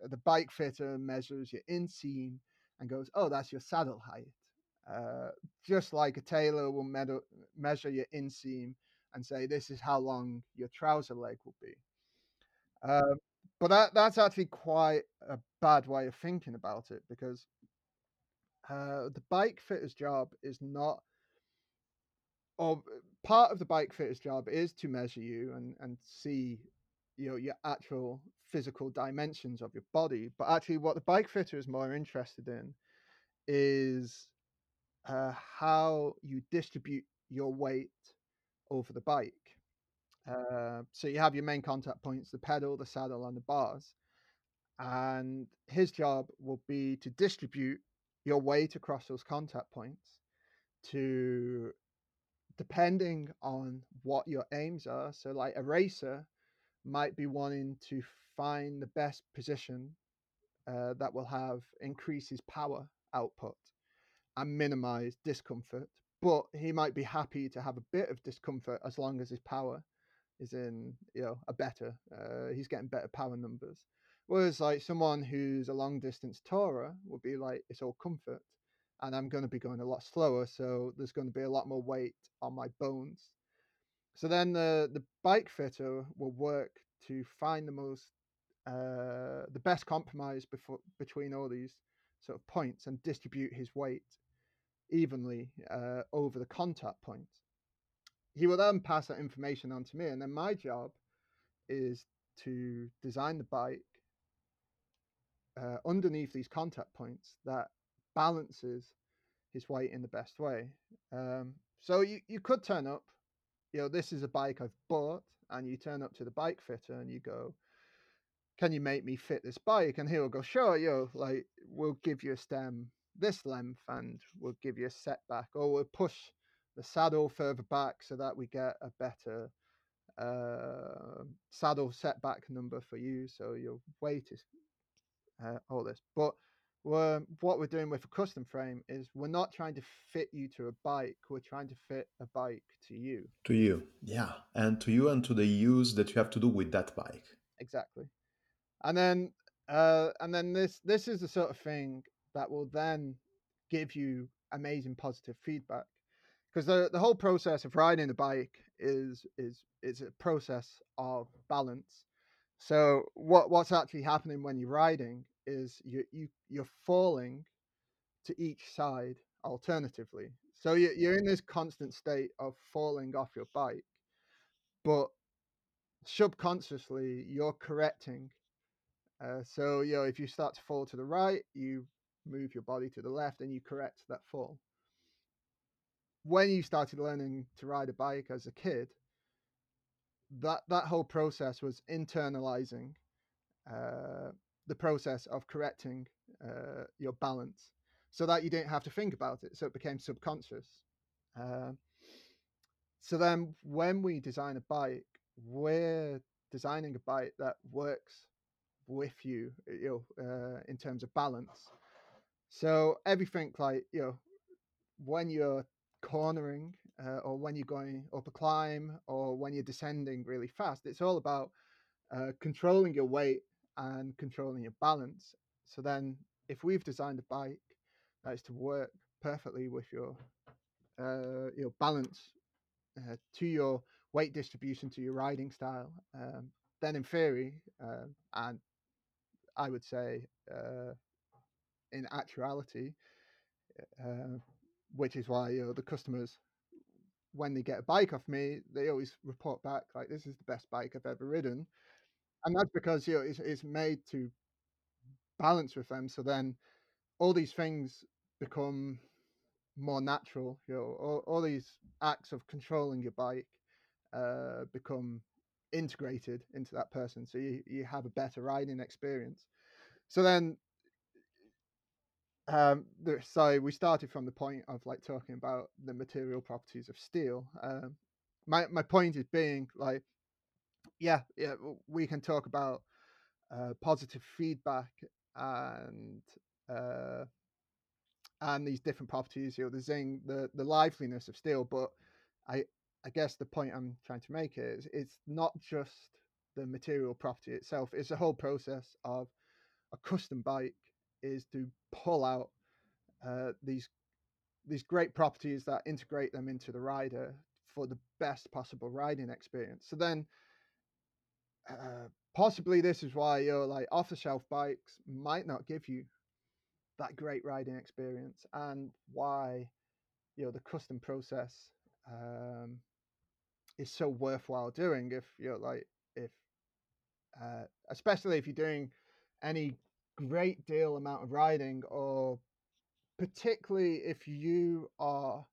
the bike fitter measures your inseam and goes, oh, that's your saddle height. Uh, just like a tailor will med- measure your inseam and say, this is how long your trouser leg will be. Um, but that, that's actually quite a bad way of thinking about it because uh, the bike fitter's job is not or part of the bike fitter's job is to measure you and and see you know your actual physical dimensions of your body but actually what the bike fitter is more interested in is uh, how you distribute your weight over the bike uh, so you have your main contact points the pedal the saddle and the bars and his job will be to distribute your weight across those contact points to depending on what your aims are. So, like a racer might be wanting to find the best position uh, that will have increase his power output and minimize discomfort. But he might be happy to have a bit of discomfort as long as his power is in, you know, a better. Uh, he's getting better power numbers. Whereas, like someone who's a long distance tourer would be like, it's all comfort and I'm going to be going a lot slower. So there's going to be a lot more weight on my bones. So then the, the bike fitter will work to find the most, uh, the best compromise before, between all these sort of points and distribute his weight evenly uh, over the contact points. He will then pass that information on to me, and then my job is to design the bike uh, underneath these contact points that balances his weight in the best way. Um, so you, you could turn up, you know, this is a bike I've bought, and you turn up to the bike fitter and you go, can you make me fit this bike? And he'll go, sure, yo, like we'll give you a stem this length and we'll give you a setback, or we'll push the saddle further back so that we get a better uh, saddle setback number for you. So your weight is uh, all this. But we're, what we're doing with a custom frame is we're not trying to fit you to a bike. We're trying to fit a bike to you. To you, yeah, and to you and to the use that you have to do with that bike. Exactly, and then uh, and then this this is the sort of thing that will then give you amazing positive feedback because the, the whole process of riding a bike is is is a process of balance so what what's actually happening when you're riding is you you you're falling to each side alternatively. So you, you're in this constant state of falling off your bike, but subconsciously you're correcting. Uh, so you know if you start to fall to the right, you move your body to the left and you correct that fall. When you started learning to ride a bike as a kid, that that whole process was internalizing uh, the process of correcting uh, your balance so that you didn't have to think about it so it became subconscious uh, so then when we design a bike we're designing a bike that works with you you know uh, in terms of balance so everything like you know when you're cornering uh, or when you're going up a climb or when you're descending really fast. It's all about uh, controlling your weight and controlling your balance. So then, if we've designed a bike that is to work perfectly with your uh, your balance uh, to your weight distribution to your riding style, um, then in theory, uh, and I would say uh, in actuality, uh, which is why you know the customers when they get a bike off me, they always report back like this is the best bike I've ever ridden, and that's because you know it's, it's made to balance with them. So then all these things become more natural. You know, all, all these acts of controlling your bike uh, become integrated into that person. So you, you have a better riding experience. So then um, so we started from the point of like talking about the material properties of steel. Um, my my point is being like, yeah, yeah, we can talk about uh, positive feedback and uh, and these different properties, you know, the zing, the the liveliness of steel. But I I guess the point I'm trying to make is it's not just the material property itself; it's the whole process of a custom bike is to pull out uh, these these great properties that integrate them into the rider for the best possible riding experience. So then, uh, possibly this is why you know, like off the shelf bikes might not give you that great riding experience, and why you know the custom process um, is so worthwhile doing. If you're like if uh, especially if you're doing any great deal amount of riding or particularly if you are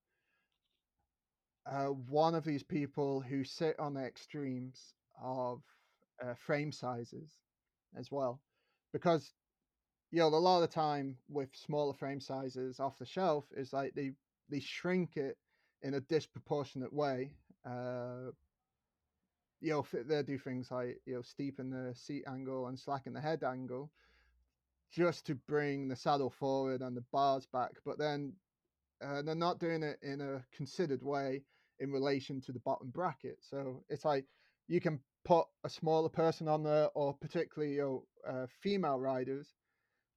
uh, one of these people who sit on the extremes of uh, frame sizes as well because you know a lot of the time with smaller frame sizes off the shelf is like they they shrink it in a disproportionate way uh you know they do things like you know steepen the seat angle and slacken the head angle just to bring the saddle forward and the bars back, but then uh, they're not doing it in a considered way in relation to the bottom bracket. So it's like you can put a smaller person on there, or particularly your uh, female riders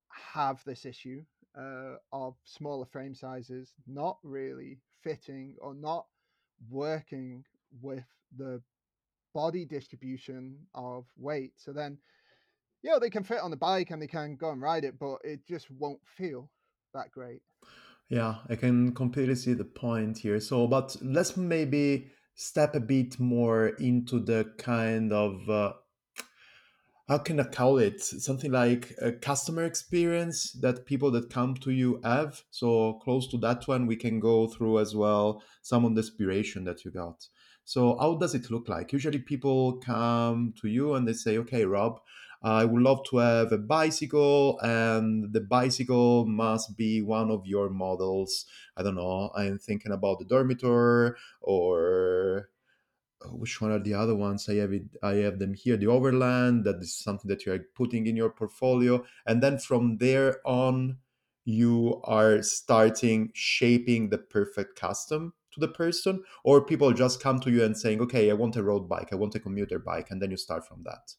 have this issue uh, of smaller frame sizes not really fitting or not working with the body distribution of weight. So then yeah, they can fit on the bike and they can go and ride it, but it just won't feel that great. Yeah, I can completely see the point here. So, but let's maybe step a bit more into the kind of uh, how can I call it? Something like a customer experience that people that come to you have. So close to that one, we can go through as well some of the inspiration that you got. So how does it look like? Usually people come to you and they say, okay, Rob, I would love to have a bicycle, and the bicycle must be one of your models. I don't know. I'm thinking about the Dormitor or which one are the other ones? I have it. I have them here. The Overland. That is something that you are putting in your portfolio, and then from there on, you are starting shaping the perfect custom to the person, or people just come to you and saying, "Okay, I want a road bike. I want a commuter bike," and then you start from that.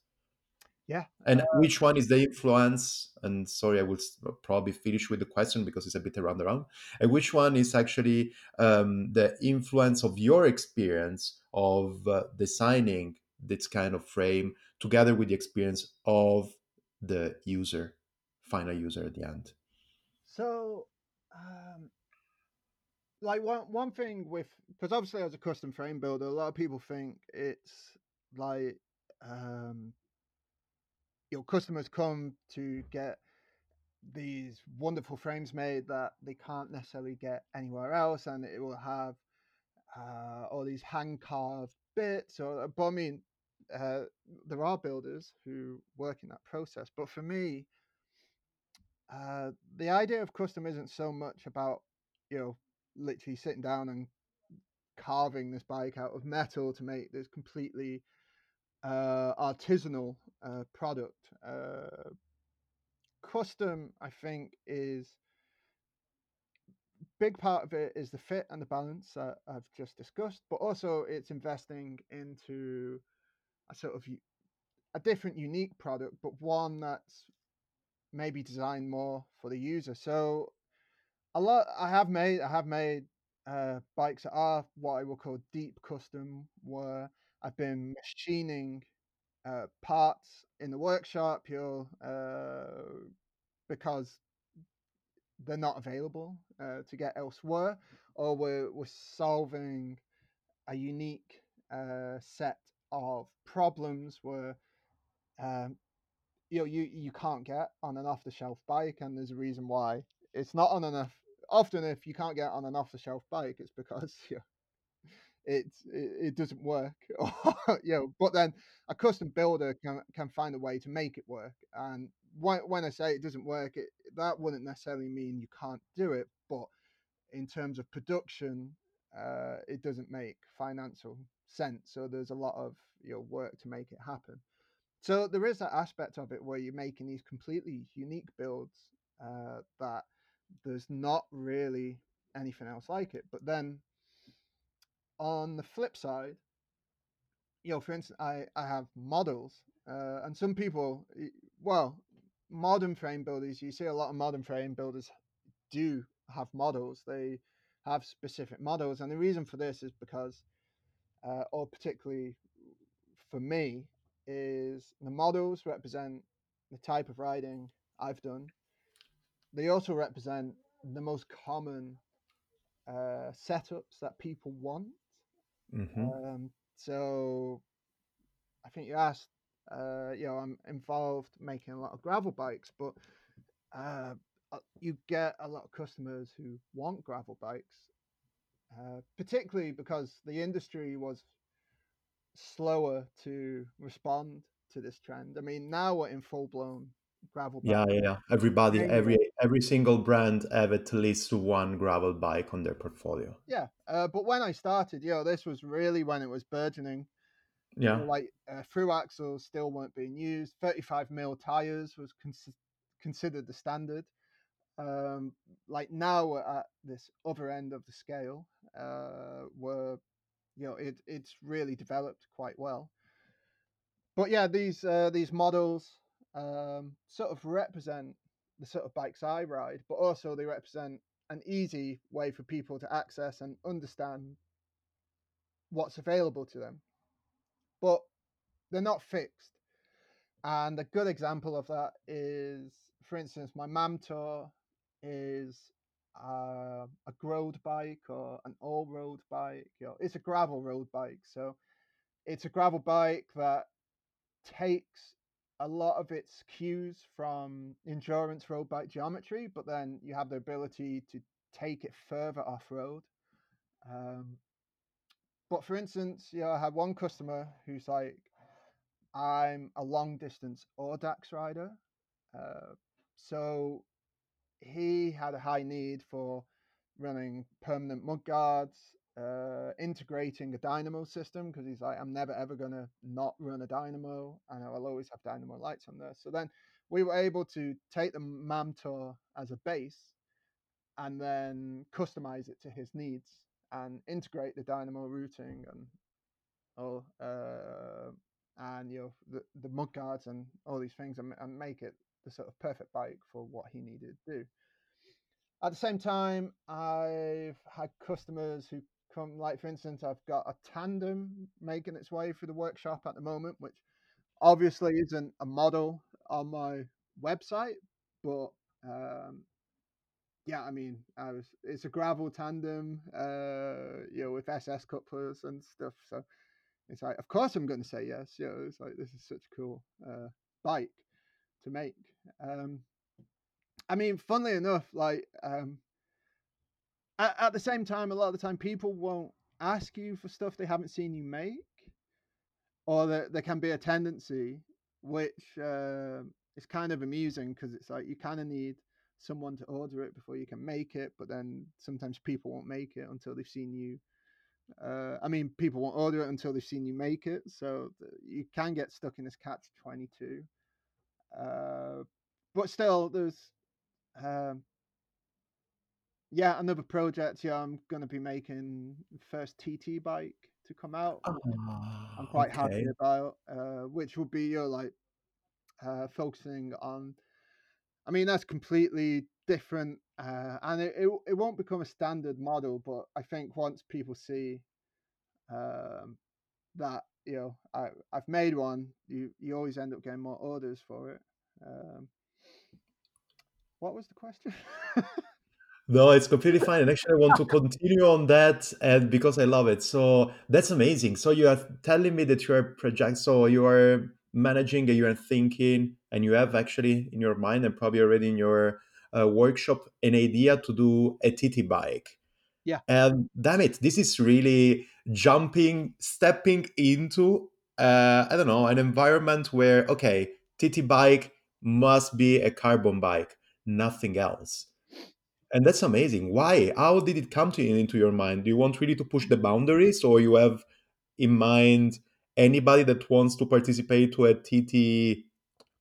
Yeah. And uh, which one is the influence? And sorry, I will probably finish with the question because it's a bit around the around. And which one is actually um, the influence of your experience of uh, designing this kind of frame together with the experience of the user, final user at the end? So, um, like one one thing with because obviously as a custom frame builder, a lot of people think it's like um, your customers come to get these wonderful frames made that they can't necessarily get anywhere else, and it will have uh, all these hand carved bits. Or, but I mean, uh, there are builders who work in that process. But for me, uh, the idea of custom isn't so much about you know literally sitting down and carving this bike out of metal to make this completely uh, artisanal uh, product. Uh, custom, I think, is big part of it is the fit and the balance that I've just discussed, but also it's investing into a sort of a different, unique product, but one that's maybe designed more for the user. So a lot I have made I have made uh, bikes that are what I will call deep custom, where I've been machining uh, parts in the workshop. You'll uh, because they're not available uh, to get elsewhere, or we're we're solving a unique uh, set of problems where um, you know you you can't get on an off the shelf bike, and there's a reason why it's not on enough. Often, if you can't get on an off the shelf bike, it's because you it, it doesn't work. you know, but then a custom builder can can find a way to make it work. And when when I say it doesn't work, it, that wouldn't necessarily mean you can't do it. But in terms of production, uh, it doesn't make financial sense. So there's a lot of you know work to make it happen. So there is that aspect of it where you're making these completely unique builds uh, that there's not really anything else like it. But then on the flip side, you know, for instance, I, I have models, uh, and some people, well, modern frame builders, you see a lot of modern frame builders do have models. They have specific models, and the reason for this is because, uh, or particularly for me, is the models represent the type of riding I've done. They also represent the most common uh, setups that people want. Mm-hmm. Um, so I think you asked, uh, you know, I'm involved making a lot of gravel bikes, but uh, uh, you get a lot of customers who want gravel bikes, uh, particularly because the industry was slower to respond to this trend. I mean, now we're in full blown gravel. Yeah, yeah, yeah. Everybody, every every single brand have at least one gravel bike on their portfolio. Yeah, uh, but when I started, you know, this was really when it was burgeoning. Yeah, you know, like uh, through axles still weren't being used. Thirty-five mil tires was cons- considered the standard. Um, like now we're at this other end of the scale, uh, where you know it it's really developed quite well. But yeah, these uh, these models um, sort of represent the sort of bikes I ride, but also they represent an easy way for people to access and understand what's available to them. But they're not fixed. And a good example of that is, for instance, my Mamtor is uh, a road bike or an all road bike. You know, it's a gravel road bike. So it's a gravel bike that takes a lot of its cues from endurance road bike geometry, but then you have the ability to take it further off road. Um, but for instance, know, I had one customer who's like, I'm a long distance Audax rider. Uh, so he had a high need for running permanent mud guards, uh, integrating a dynamo system because he's like, I'm never ever going to not run a dynamo and I'll always have dynamo lights on there. So then we were able to take the Mamtor as a base and then customize it to his needs and integrate the dynamo routing and all uh, and you know the, the mud guards and all these things and, and make it the sort of perfect bike for what he needed to do. At the same time, I've had customers who come, like for instance, I've got a tandem making its way through the workshop at the moment, which obviously isn't a model on my website, but um, yeah, I mean, I was it's a gravel tandem, uh, you know, with SS couplers and stuff. So it's like, of course, I'm going to say yes. You know, it's like this is such a cool uh, bike to make. Um, I mean, funnily enough, like um, at, at the same time, a lot of the time, people won't ask you for stuff they haven't seen you make, or there, there can be a tendency which uh, is kind of amusing because it's like you kind of need someone to order it before you can make it, but then sometimes people won't make it until they've seen you. Uh, I mean, people won't order it until they've seen you make it, so you can get stuck in this catch twenty two. Uh, but still, there's um, yeah, another project. Yeah, I'm gonna be making first TT bike to come out. I'm Ah, quite happy about, uh, which will be your like uh, focusing on. I mean, that's completely different, uh, and it, it it won't become a standard model. But I think once people see um, that you know I I've made one, you you always end up getting more orders for it. Um, what was the question? No, it's completely fine. And actually, I want to continue on that, and because I love it. So that's amazing. So you are telling me that you are project, so you are managing, and you are thinking, and you have actually in your mind, and probably already in your uh, workshop, an idea to do a TT bike. yeah, And damn it, this is really jumping, stepping into, uh, I don't know, an environment where, okay, TT bike must be a carbon bike, nothing else. And that's amazing. Why? How did it come to you into your mind? Do you want really to push the boundaries, or you have in mind anybody that wants to participate to a TT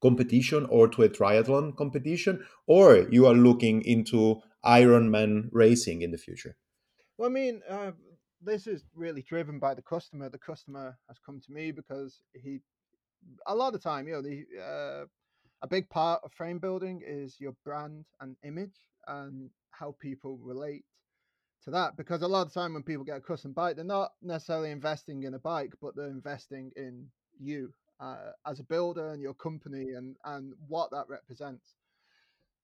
competition or to a triathlon competition, or you are looking into Ironman racing in the future? Well, I mean, uh, this is really driven by the customer. The customer has come to me because he, a lot of time, you know, the uh, a big part of frame building is your brand and image and how people relate to that. Because a lot of the time, when people get a custom bike, they're not necessarily investing in a bike, but they're investing in you uh, as a builder and your company and and what that represents.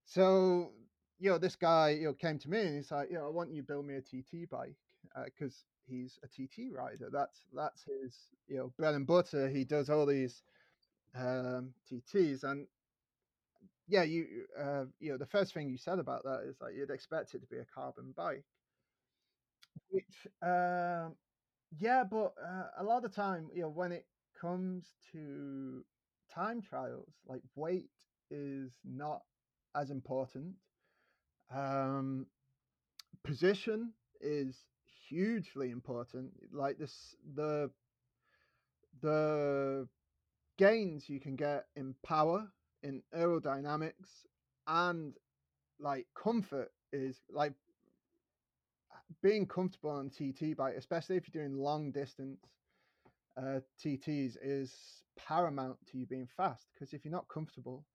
So, you know, this guy, you know, came to me and he's like, you know, I want you to build me a TT bike because he's a TT rider. That's that's his, you know, bread and butter. He does all these um, TTs, and yeah, you, uh, you know, the first thing you said about that is like you'd expect it to be a carbon bike, which, um, yeah, but uh, a lot of time, you know, when it comes to time trials, like weight is not as important um, position is hugely important. Like this, the the gains you can get in power, in aerodynamics, and like comfort is like being comfortable on TT bike, especially if you're doing long distance uh, TTs, is paramount to you being fast. Because if you're not comfortable,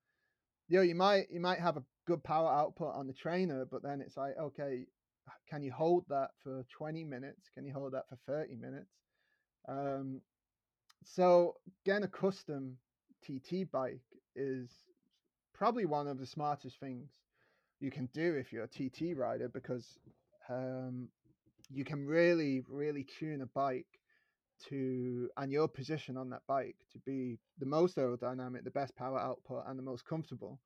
you know, you might you might have a good power output on the trainer, but then it's like, okay, can you hold that for 20 minutes? Can you hold that for 30 minutes? Um, so getting a custom TT bike is probably one of the smartest things you can do if you're a TT rider because um, you can really, really tune a bike to and your position on that bike to be the most aerodynamic, the best power output, and the most comfortable,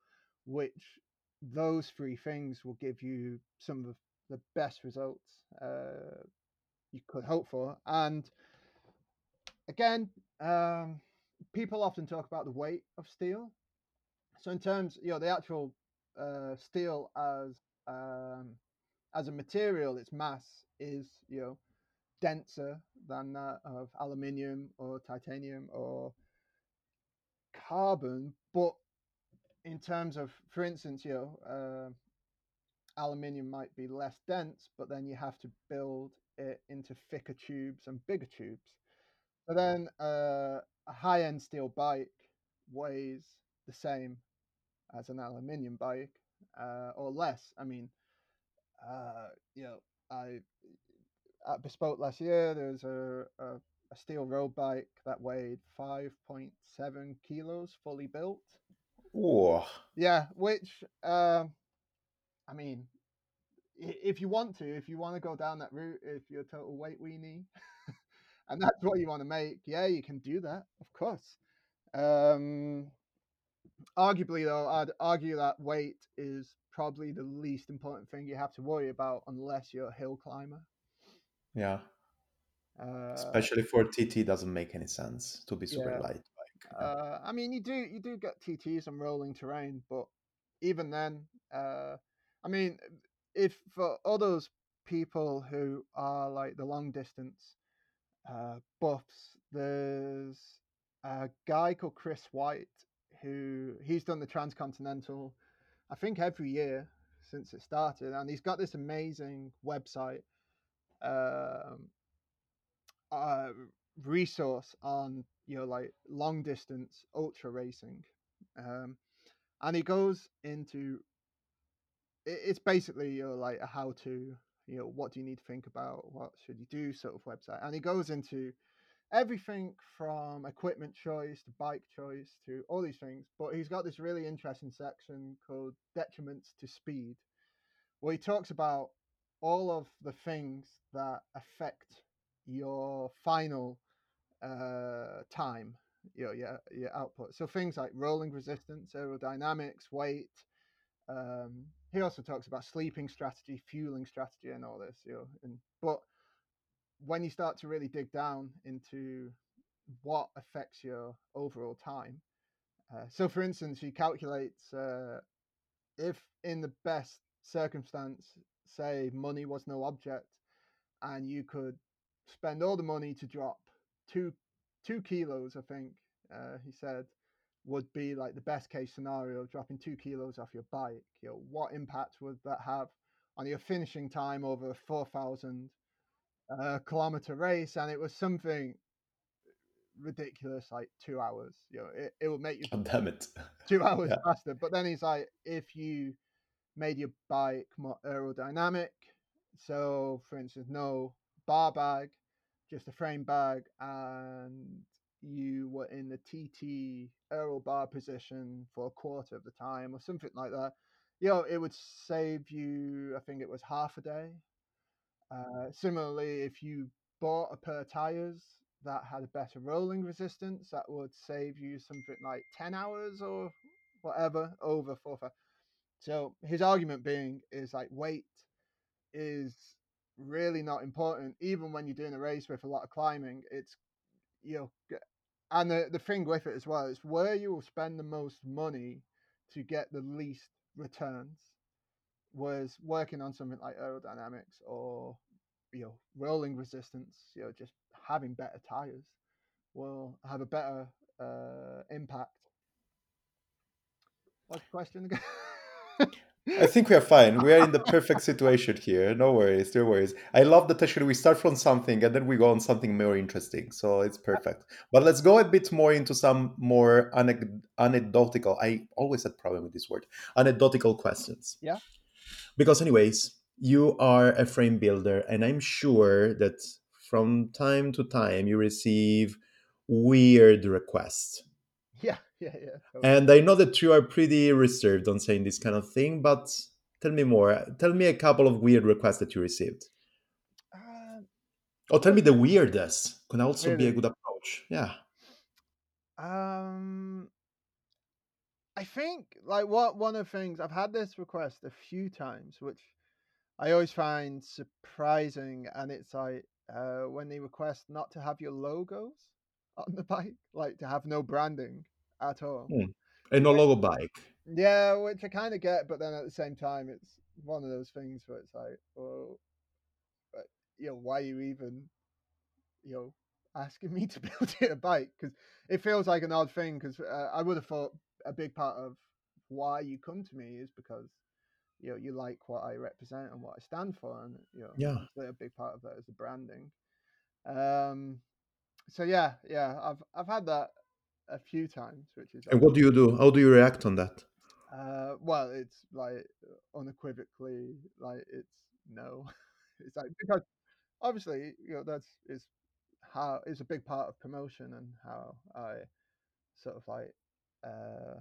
which those three things will give you some of the best results uh, you could hope for. And again, um, people often talk about the weight of steel. So in terms, you know, the actual uh, steel as um, as a material, its mass is you know denser than that of aluminium or titanium or carbon, but in terms of, for instance, you know, uh, aluminium might be less dense, but then you have to build it into thicker tubes and bigger tubes. But then uh, a high-end steel bike weighs the same as an aluminium bike uh, or less. I mean, uh, you know, I at Bespoked last year there was a, a, a steel road bike that weighed 5.7 kilos fully built. Oh, Yeah, which um, I mean, if you want to, if you want to go down that route, if you're a total weight weenie, and that's what you want to make, yeah, you can do that, of course. Um, arguably, though, I'd argue that weight is probably the least important thing you have to worry about unless you're a hill climber. yeah. Uh, Especially for TT, doesn't make any sense to be super Yeah. light. Like. Uh, I mean, you do you do get TTs on rolling terrain, but even then, uh, I mean, if for all those people who are like the long distance uh, buffs, there's a guy called Chris White who he's done the transcontinental, I think every year since it started, and he's got this amazing website. Um, uh, resource on you know like long distance ultra racing um and he goes into it, it's basically you know like a how to you know what do you need to think about what should you do sort of website and he goes into everything from equipment choice to bike choice to all these things but he's got this really interesting section called detriments to speed where he talks about all of the things that affect your final uh, time, your, your your output. So things like rolling resistance, aerodynamics, weight. Um, he also talks about sleeping strategy, fueling strategy, and all this. You know, and but when you start to really dig down into what affects your overall time, uh, so for instance, he calculates uh, if in the best circumstance, say money was no object, and you could spend all the money to drop two two kilos, I think uh, he said, would be like the best case scenario, dropping two kilos off your bike. You know, what impact would that have on your finishing time over a four thousand uh, kilometer race? And it was something ridiculous, like two hours. You know, it, it would make you Oh, damn it. two hours Yeah. faster. But then he's like, if you made your bike more aerodynamic, so for instance, no bar bag, just a frame bag, and you were in the TT aero bar position for a quarter of the time or something like that, you know, it would save you, I think it was half a day. Uh, similarly, if you bought a pair of tires that had a better rolling resistance, that would save you something like 10 hours or whatever over four. Five. So his argument being is like weight is really not important, even when you're doing a race with a lot of climbing. It's you know, and the the thing with it as well is where you will spend the most money to get the least returns was working on something like aerodynamics or you know rolling resistance. You know, just having better tires will have a better uh, impact. What's the question again? I think we are fine. We are in the perfect situation here. No worries, no worries. I love that actually we start from something and then we go on something more interesting. So it's perfect. But let's go a bit more into some more anec- anecdotal. I always had problem with this word. Anecdotal questions. Yeah. Because anyways, you are a frame builder and I'm sure that from time to time you receive weird requests. yeah, yeah, totally. And I know that you are pretty reserved on saying this kind of thing, but tell me more. Tell me a couple of weird requests that you received. Uh, Or tell me the weirdest. Can also be a good approach. Yeah. Um, I think like what one of the things I've had this request a few times, which I always find surprising, and it's like uh, when they request not to have your logos on the bike, like to have no branding at all. Hmm. And no logo bike. Yeah, which I kind of get, but then at the same time, it's one of those things where it's like, well, but, you know, why are you even, you know, asking me to build you a bike? Because it feels like an odd thing. Because uh, I would have thought a big part of why you come to me is because you know you like what I represent and what I stand for, and you know, Yeah. a big part of that is the branding. Um, so yeah, yeah, I've I've had that a few times, which is And what do you do? How do you react on that? uh, well, it's like unequivocally like it's no. it's like because obviously you know that's is how is a big part of promotion and how I sort of like uh,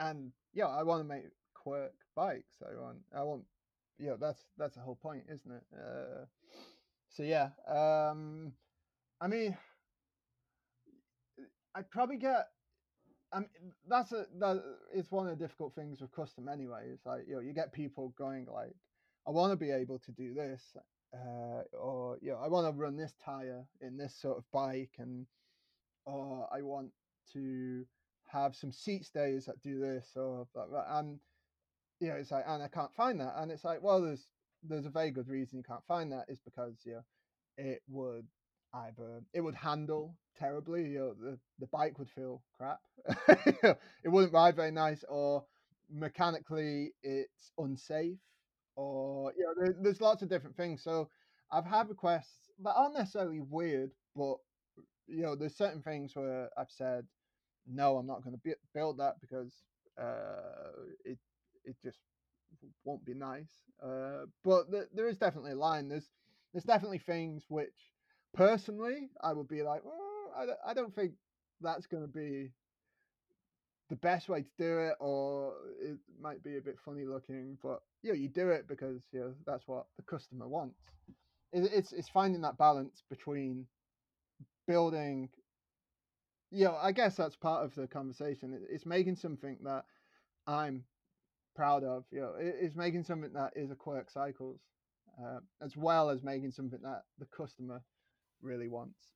and yeah, I want to make quirk bikes. I want I want you know that's that's the whole point, isn't it? Uh, so yeah, um, I mean, I'd probably get. I mean, that's a that is one of the difficult things with custom anyway. It's like you know you get people going like, I want to be able to do this, uh, or you know I want to run this tire in this sort of bike, and or I want to have some seat stays that do this or and you know it's like and I can't find that, and it's like well there's there's a very good reason you can't find that is because you know it would either it would handle terribly you know the, the bike would feel crap. It wouldn't ride very nice or mechanically it's unsafe or you know there, there's lots of different things. So i've had requests that aren't necessarily weird but you know there's certain things where i've said no i'm not going to build that because uh it it just won't be nice. Uh but th- there is definitely a line. There's there's definitely things which personally I would be like, well, I, I don't think that's going to be the best way to do it, or it might be a bit funny looking, but you know, you do it because you know that's what the customer wants. It, it's it's finding that balance between building. You know, I guess that's part of the conversation. It- It's making something that I'm proud of. You know, it- it's making something that is a quirk cycles, uh, as well as making something that the customer really wants.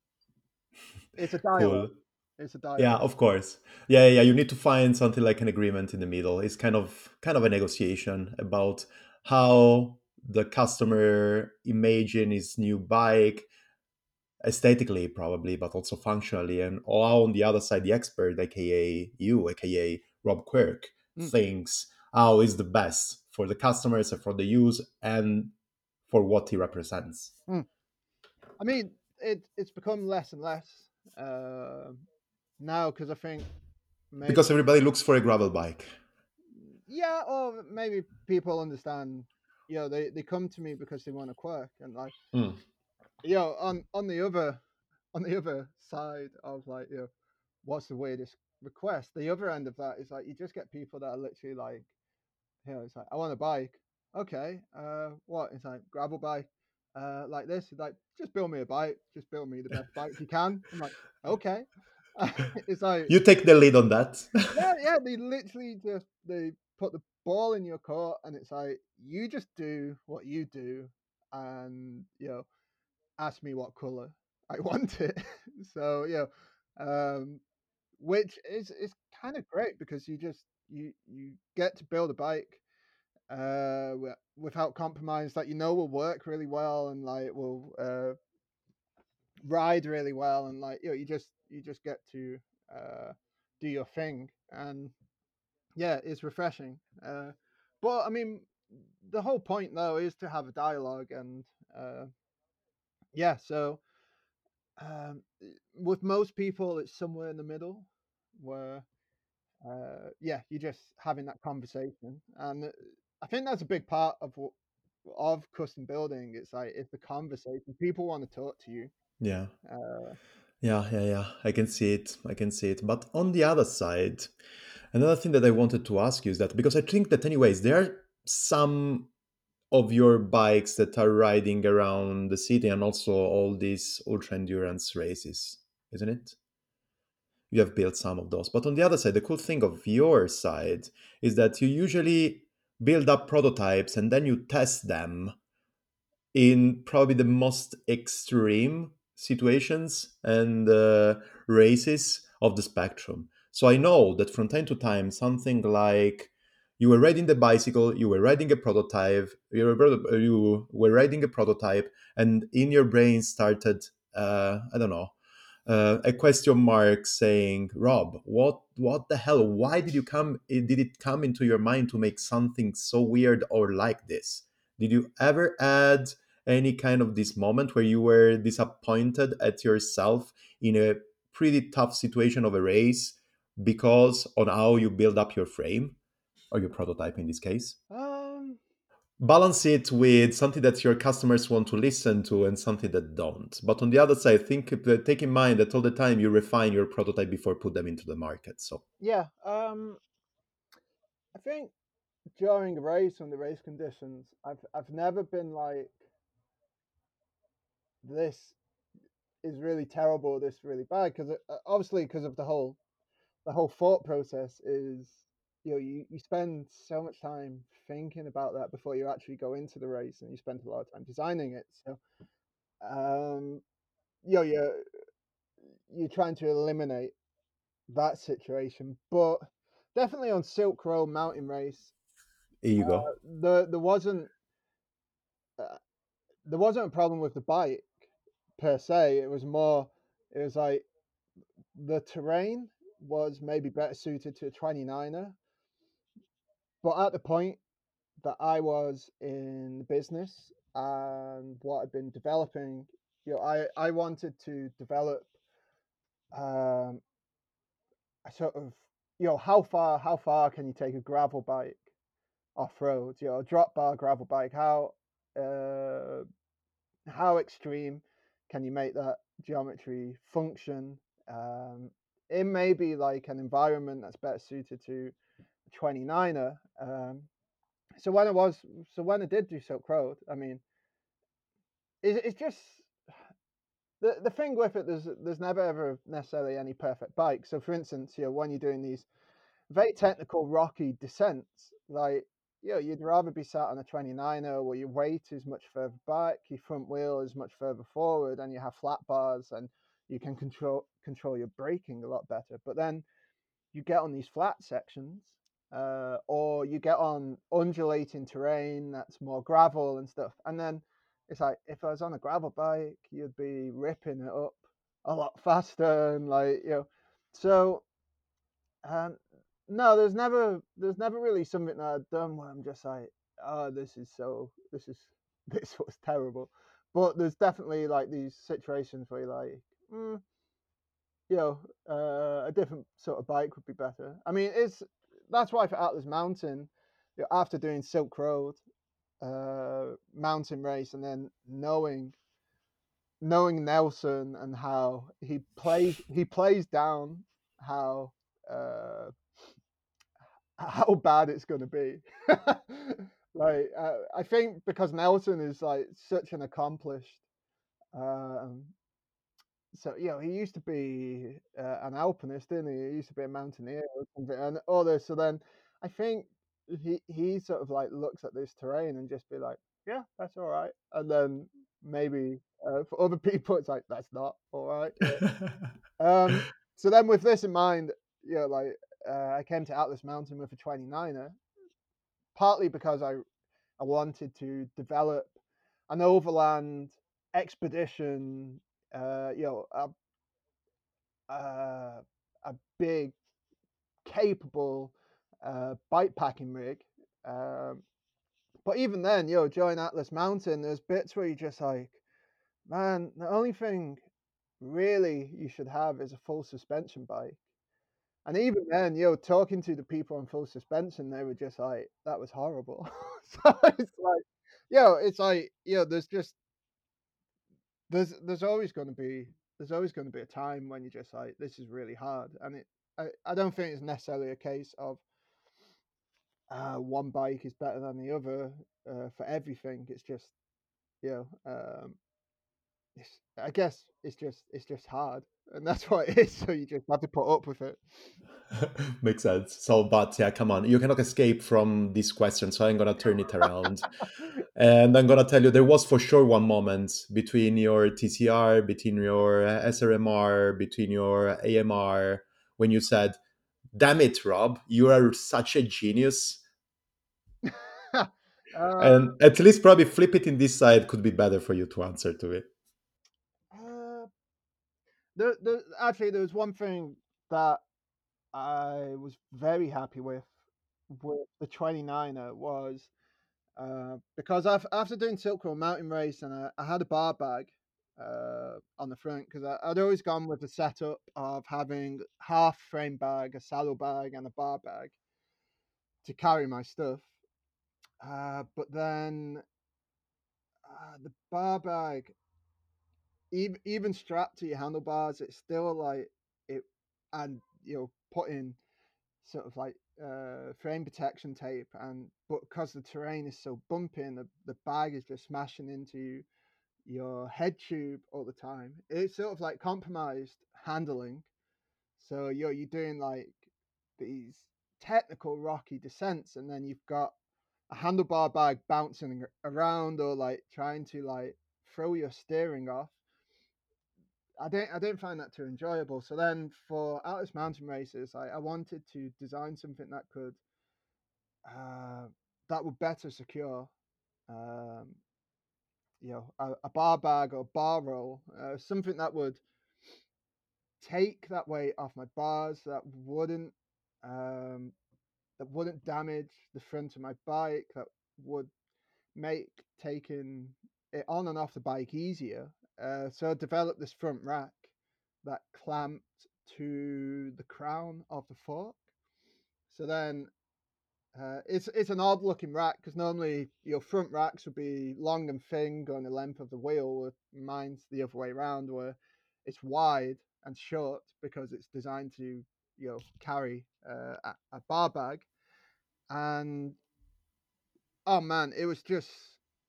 It's a dialogue. Cool. It's a dialogue. Yeah, of course. Yeah, yeah. You need to find something like an agreement in the middle. It's kind of kind of a negotiation about how the customer imagine his new bike aesthetically probably but also functionally and how on the other side the expert aka you aka rob quirk Mm. thinks how is the best for the customers and for the use and for what he represents I mean, it it's become less and less uh, now because I think maybe, because everybody looks for a gravel bike yeah, or maybe people understand. You know, they, they come to me because they want a quirk, and like, Mm. you know, on on the other on the other side of like, you know, what's the weirdest request? The other end of that is like you just get people that are literally like, you know, it's like I want a bike. Okay, uh, what? It's like gravel bike, uh, like this. It's like just build me a bike. Just build me the best bike you can. I'm like, okay. it's like you take the lead on that yeah, yeah. They literally just they put the ball in your court, and it's like you just do what you do, and you know, ask me what color I want it. so you know, um, which is is kind of great because you just you you get to build a bike uh without compromise that you know will work really well and like will uh ride really well and like you know you just you just get to uh do your thing and yeah it's refreshing uh but i mean the whole point though is to have a dialogue and uh yeah so um with most people it's somewhere in the middle where uh yeah you're just having that conversation and uh, i think that's a big part of of custom building it's like it's the conversation people want to talk to you yeah uh Yeah, yeah, yeah. I can see it. I can see it. But on the other side, another thing that I wanted to ask you is that because I think that, anyways, there are some of your bikes that are riding around the city and also all these ultra endurance races, isn't it? You have built some of those. But on the other side, the cool thing of your side is that you usually build up prototypes and then you test them in probably the most extreme situations and uh, races of the spectrum. So I know that from time to time, something like you were riding the bicycle, you were riding a prototype, you were, you were riding a prototype, and in your brain started, uh, I don't know, uh, a question mark saying, "Rob, what what the hell? Why did you come? Did it come into your mind to make something so weird or like this? Did you ever add any kind of this moment where you were disappointed at yourself in a pretty tough situation of a race because on how you build up your frame or your prototype in this case? Um, balance it with something that your customers want to listen to and something that don't. But on the other side, think take in mind that all the time you refine your prototype before put them into the market. So yeah, um, I think during the race and the race conditions, I've I've never been like this is really terrible, this really bad because uh, obviously because of the whole the whole thought process is you know you, you spend so much time thinking about that before you actually go into the race and you spend a lot of time designing it so um you know you're you're trying to eliminate that situation but definitely on silk road mountain race here you uh, go. the there wasn't uh, there wasn't a problem with the bike per se it was more it was like the terrain was maybe better suited to a 29er but at the point that I was in business and what I've been developing, you know, I, I wanted to develop um, a sort of, you know, how far how far can you take a gravel bike off road? You know, a drop bar gravel bike. How uh, how extreme can you make that geometry function? Um, it may be like an environment that's better suited to 29er. Um, so when I was, so when I did do Silk Road, I mean, it's, it's just the the thing with it. There's there's never ever necessarily any perfect bike. So for instance, you know, when you're doing these very technical rocky descents, like you know, you'd rather be sat on a 29er where your weight is much further back, your front wheel is much further forward, and you have flat bars and you can control control your braking a lot better. But then you get on these flat sections uh, or you get on undulating terrain that's more gravel and stuff. And then it's like if I was on a gravel bike, you'd be ripping it up a lot faster and like you know. So um, no, there's never there's never really something that I've done where I'm just like, oh, this is so this is this was terrible. But there's definitely like these situations where you're like, mm, you know, uh, a different sort of bike would be better. I mean, it's that's why for Atlas Mountain, you know, after doing Silk Road, uh, mountain race, and then knowing knowing Nelson and how he plays he plays down how uh, how bad it's going to be. like uh, I think because Nelson is like such an accomplished um, so you know he used to be uh, an alpinist, didn't he? He used to be a mountaineer or something, and all this. So then I think he he sort of like looks at this terrain and just be like, yeah, that's all right, and then maybe uh, for other people it's like that's not all right. um, so then with this in mind, you know, like uh, I came to Atlas Mountain with a 29er, partly because I I wanted to develop an overland expedition uh, you know, a, a, a big, capable uh, bike packing rig. Um, but even then, you know, during Atlas Mountain, there's bits where you're just like, man, the only thing really you should have is a full suspension bike. And even then, you know, talking to the people on full suspension, they were just like, that was horrible. so it's like, you know, it's like, you know, there's just there's there's always going to be there's always going to be a time when you're just like this is really hard and it i, I don't think it's necessarily a case of uh, one bike is better than the other uh, for everything it's just you know um, it's, I guess it's just it's just hard, and that's what it is. So you just have to put up with it. Makes sense. So, but yeah, come on, you cannot escape from this question. So I'm gonna turn it around, and I'm gonna tell you there was for sure one moment between your TCR, between your SRMR, between your AMR, when you said, "Damn it, Rob, you are such a genius." uh, and at least probably flip it in this side could be better for you to answer to it. There, there, actually, there was one thing that I was very happy with with the 29er was uh, because after, after doing Silk Road Mountain Race and I, I had a bar bag uh, on the front because I'd always gone with the setup of having half frame bag, a saddle bag, and a bar bag to carry my stuff. Uh, but then uh, the bar bag, even even strapped to your handlebars, it's still like it, and you know putting sort of like uh, frame protection tape, and but because the terrain is so bumpy and the, the bag is just smashing into your head tube all the time, it's sort of like compromised handling. So you're you're doing like these technical rocky descents, and then you've got a handlebar bag bouncing around or like trying to like throw your steering off I didn't I didn't find that too enjoyable. So then for Atlas Mountain Races, I, I wanted to design something that could uh, that would better secure um, you know a, a, bar bag or bar roll, uh, something that would take that weight off my bars that wouldn't um, that wouldn't damage the front of my bike that would make taking it on and off the bike easier uh, so I developed this front rack that clamped to the crown of the fork. So then uh, it's it's an odd looking rack because normally your front racks would be long and thin, going the length of the wheel. Mine's the other way around, where it's wide and short because it's designed to you know carry uh, a, a bar bag. And oh man, it was just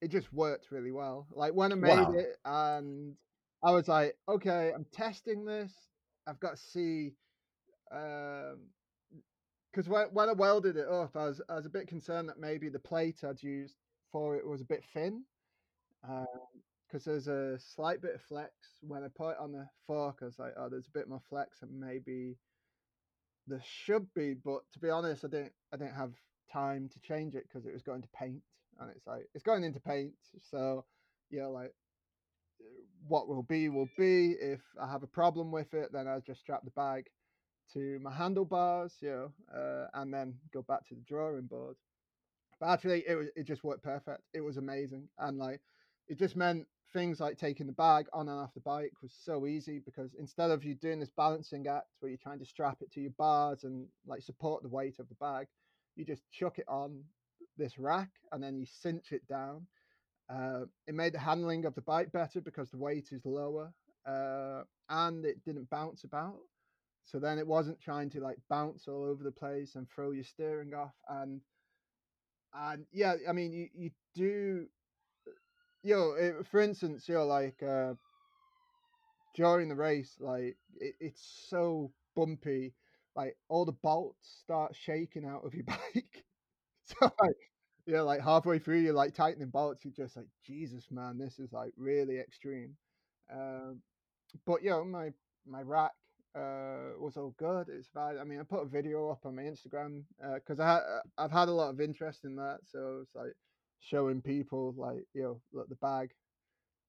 it just worked really well. Like when I made wow. it, and I was like, okay, I'm testing this. I've got to see, because um, when when I welded it up, I was I was a bit concerned that maybe the plate I'd used for it was a bit thin, because um, there's a slight bit of flex when I put it on the fork. I was like, oh, there's a bit more flex, and maybe there should be. But to be honest, I didn't I didn't have time to change it because it was going to paint and it's like it's going into paint. So yeah, like what will be will be. If I have a problem with it, then I just strap the bag to my handlebars, you know, uh, and then go back to the drawing board. But actually, it was it just worked perfect. It was amazing, and like it just meant things like taking the bag on and off the bike was so easy because instead of you doing this balancing act where you're trying to strap it to your bars and like support the weight of the bag, you just chuck it on this rack and then you cinch it down. Uh, it made the handling of the bike better because the weight is lower uh, and it didn't bounce about. So then it wasn't trying to like bounce all over the place and throw your steering off. And and yeah, I mean you you do, you know, it, for instance, you know, like uh, during the race, like it, it's so bumpy, like all the bolts start shaking out of your bike. so like, yeah, like halfway through, you're like tightening bolts. You're just like, Jesus, man, this is like really extreme. Um, but yeah, my my rack uh, was all good. It's fine. I mean, I put a video up on my Instagram because uh, I ha- I've had a lot of interest in that. So it's like showing people like you know, look, the bag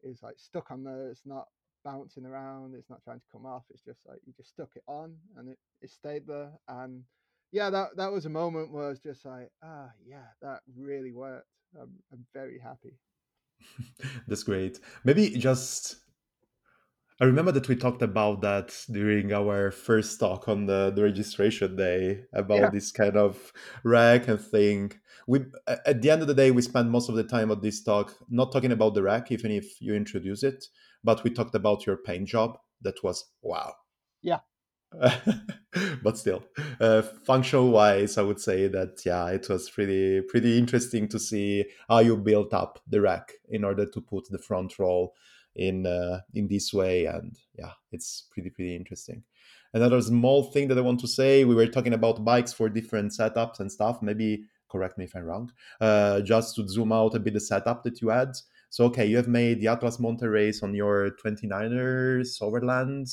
is like stuck on there. It's not bouncing around. It's not trying to come off. It's just like you just stuck it on and it, it stayed there. And yeah, that that was a moment where I was just like, ah, yeah, that really worked. I'm I'm very happy. That's great. Maybe just I remember that we talked about that during our first talk on the, the registration day about yeah. this kind of rack and thing. We at the end of the day we spent most of the time at this talk not talking about the rack, even if you introduce it, but we talked about your paint job. That was wow. Yeah. but still, uh, functional wise, I would say that yeah, it was pretty pretty interesting to see how you built up the rack in order to put the front roll in uh, in this way, and yeah, it's pretty pretty interesting. Another small thing that I want to say: we were talking about bikes for different setups and stuff. Maybe correct me if I'm wrong. Uh, just to zoom out a bit, the setup that you had. So okay, you have made the Atlas Mountain race on your 29ers Overland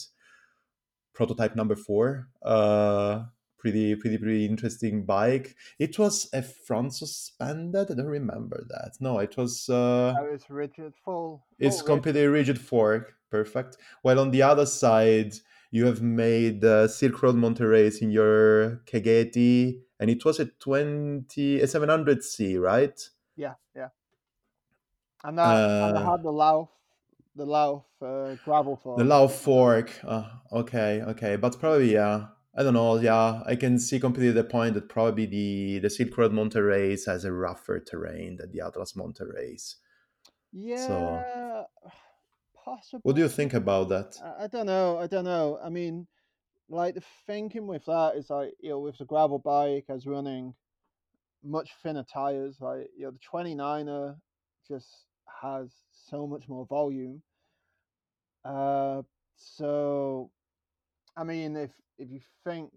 prototype number four. Uh, pretty pretty pretty interesting bike. It was a front suspended. I don't remember that. No, it was. Uh, Oh, it's rigid, full. it's completely rigid fork. Perfect. While on the other side, you have made uh, Silk Road Mountain Race in your Kegety, and it was a 20 a 700C, right? Yeah, yeah. And I Uh, had the Lauf, the Lauf uh, gravel fork. The Lauf fork. Uh, okay, okay, but probably yeah. I don't know. Yeah, I can see completely the point that probably the the Silk Road Mountain Race has a rougher terrain than the Atlas Mountain Race. So, Yeah, possibly. what do you think about that? I, I don't know. I don't know. I mean, like the thinking with that is like you know with the gravel bike as running much thinner tires. Like you know the 29er just has so much more volume. Uh, so I mean, if if you think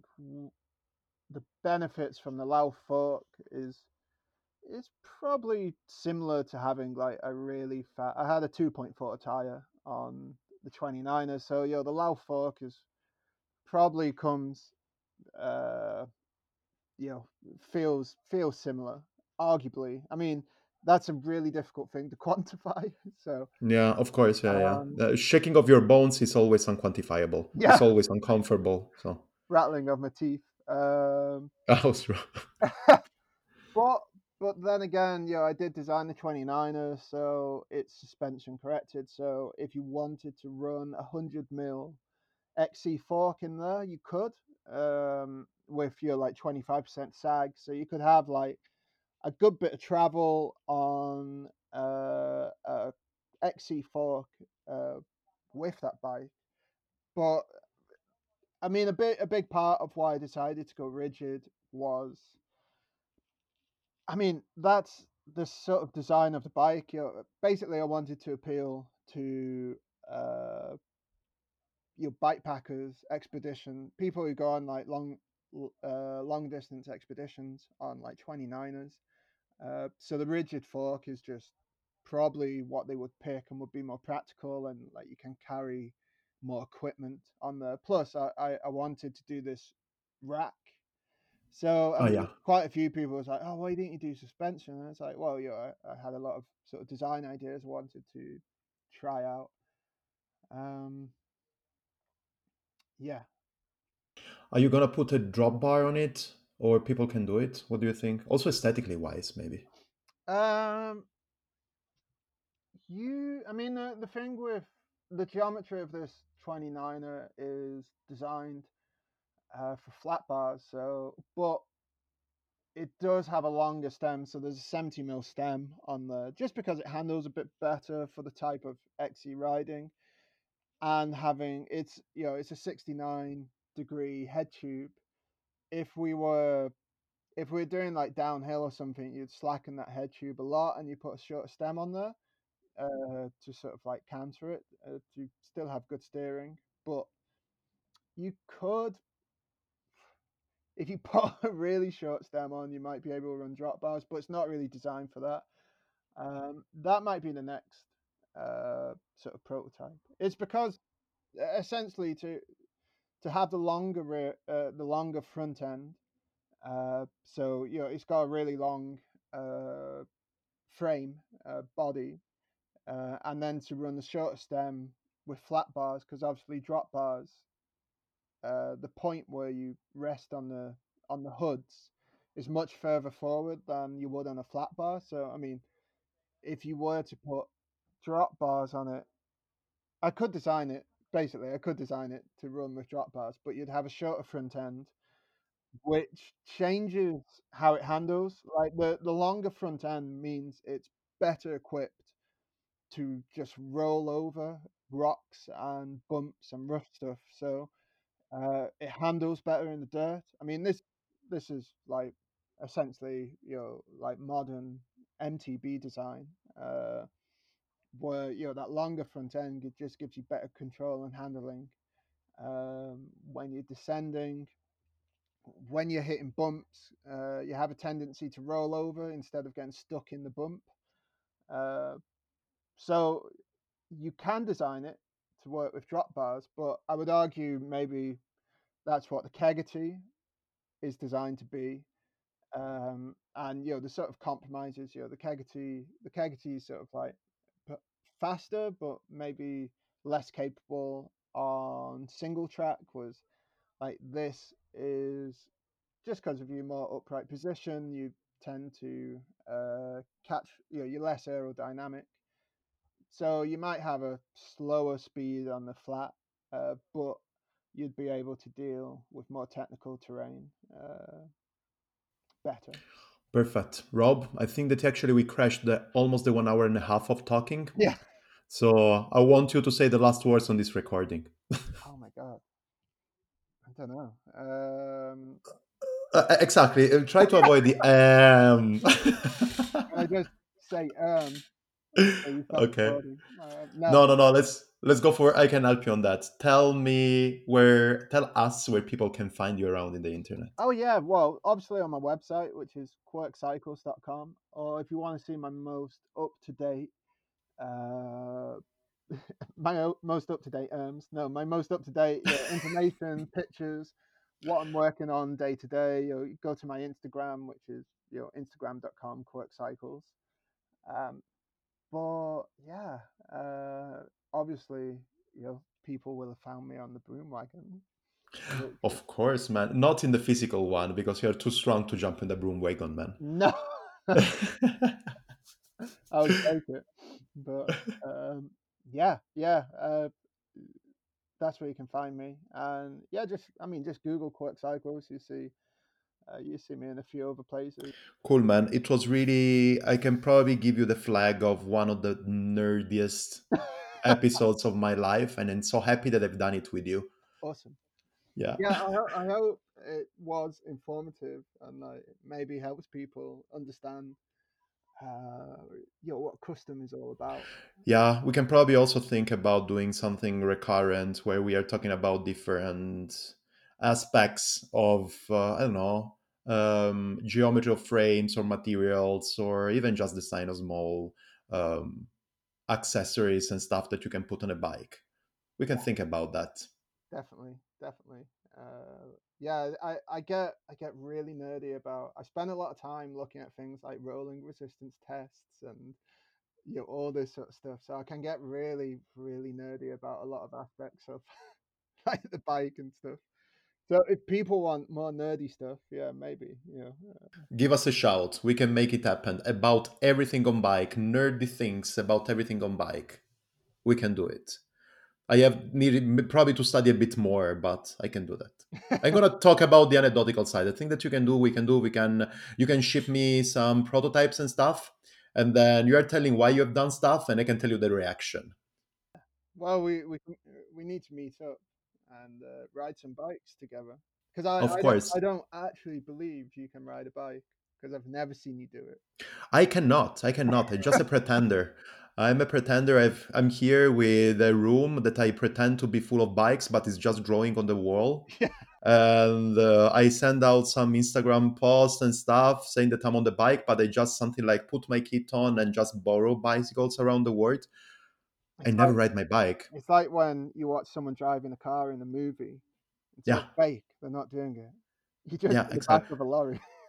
the benefits from the Lauf fork is is probably similar to having like a really fat. I had a 2.4 tire on the 29er, so yeah, the Lauf fork is probably comes, uh, you know, feels feels similar. Arguably, I mean, that's a really difficult thing to quantify. So Yeah, of course. Yeah, yeah. um, The shaking of your bones is always unquantifiable. yeah, It's always uncomfortable. So, rattling of my teeth. Um, I was wrong. But but then again, yeah, I did design the 29er, so it's suspension corrected. So if you wanted to run a 100 mil XC fork in there, you could um, with your like 25% sag. So you could have like a good bit of travel on uh, a XC fork uh, with that bike. But I mean, a bit a big part of why I decided to go rigid was I mean, that's the sort of design of the bike. You know, basically, I wanted to appeal to uh, your bike packers, expedition people who go on like long, uh, long distance expeditions on like 29ers. Uh, so the rigid fork is just probably what they would pick and would be more practical and like you can carry more equipment on there. Plus, I, I, I wanted to do this rack so Oh, yeah. quite a few people was like, "Oh, why didn't you do suspension?" And it's like, well, you know, I, I had a lot of sort of design ideas I wanted to try out. Um, yeah, Are you gonna put a drop bar on it, or people can do it? What do you think? Also, aesthetically wise, maybe. um, you. I mean, the the thing with the geometry of this 29er is designed uh, for flat bars. So, but it does have a longer stem, so there's a 70 mil stem on there, just because it handles a bit better for the type of XC riding. and having it's you know it's a 69 degree head tube if we were if we are doing like downhill or something you'd slacken that head tube a lot and you put a short stem on there uh, to sort of like counter it uh, to still have good steering but you could if you put a really short stem on you might be able to run drop bars but it's not really designed for that. Um, that might be the next uh, sort of prototype. It's because essentially to to have the longer rear, uh, the longer front end. Uh, so you know it's got a really long uh, frame uh, body, uh, and then to run the shorter stem with flat bars because obviously drop bars, uh, the point where you rest on the on the hoods is much further forward than you would on a flat bar. So I mean, if you were to put drop bars on it, I could design it basically. I could design it to run with drop bars, but you'd have a shorter front end which changes how it handles. Like the the longer front end means it's better equipped to just roll over rocks and bumps and rough stuff. So uh, it handles better in the dirt. I mean this this is like essentially you know like modern MTB design. Uh, where you know that longer front end it just gives you better control and handling um, when you're descending. When you're hitting bumps, uh, you have a tendency to roll over instead of getting stuck in the bump. Uh, so you can design it to work with drop bars, but I would argue maybe that's what the Kegety is designed to be. Um, and you know the sort of compromises, you know, the Kegety, the Kegety is sort of like faster, but maybe less capable on single track. Was like this is just because of your more upright position, you tend to uh, catch, you know, you're less aerodynamic. So you might have a slower speed on the flat, uh, but you'd be able to deal with more technical terrain uh, better. Perfect, Rob. I think that actually we crashed the almost the one hour and a half of talking. Yeah. So I want you to say the last words on this recording. oh my god. I don't know. Um, uh, exactly. Uh, try to avoid the um. I just say um. okay. Uh, no. no, no, no. Let's let's go for. I can help you on that. Tell me where. Tell us where people can find you around in the internet. Oh yeah, well, obviously on my website, which is quirkcycles.com, or if you want to see my most up to date, uh, my most up to date erms. No, my most up to date information, pictures, what I'm working on day to day. You go to my Instagram, which is you know instagram.com quirkcycles. Um, but yeah, uh, obviously, you know, people will have found me on the broom wagon. Of course, man. Not in the physical one because you're too strong to jump in the broom wagon, man. No. I would take it. But um, yeah, yeah. Uh, that's where you can find me. And yeah, just I mean, just Google Quirk Cycles. You see uh, you see me in a few other places. Cool, man. It was really. I can probably give you the flag of one of the nerdiest episodes of my life, and I'm so happy that I've done it with you. Awesome. Yeah. Yeah, I, I hope it was informative and like maybe helps people understand uh, you know what custom is all about. Yeah, we can probably also think about doing something recurrent where we are talking about different aspects of uh, I don't know um, geometry of frames or materials or even just design of small um, accessories and stuff that you can put on a bike. We can think about that. Definitely, definitely. Uh, yeah, I, I get I get really nerdy about. I spend a lot of time looking at things like rolling resistance tests and you know all this sort of stuff. So I can get really really nerdy about a lot of aspects of like the bike and stuff. So if people want more nerdy stuff, yeah, maybe, know. Uh, Give us a shout. We can make it happen about everything on bike, nerdy things about everything on bike. We can do it. I have needed probably to study a bit more, but I can do that. I'm gonna talk about the anecdotal side. The thing that you can do, we can do, we can you can ship me some prototypes and stuff, and then you are telling why you have done stuff, and I can tell you the reaction. Well, we we we need to meet up and uh, ride some bikes together. Because I, of I course, don't, I don't actually believe you can ride a bike because I've never seen you do it. I cannot. I cannot. I'm just a pretender. I'm a pretender. I've, I'm here with a room that I pretend to be full of bikes, but it's just drawing on the wall. Yeah. And uh, I send out some Instagram posts and stuff saying that I'm on the bike, but I just something like put my kit on and just borrow bicycles around the world. I never like, ride my bike. It's like when you watch someone driving a car in a movie. It's yeah. fake. They're not doing it. You just yeah, the exactly. back of a lorry.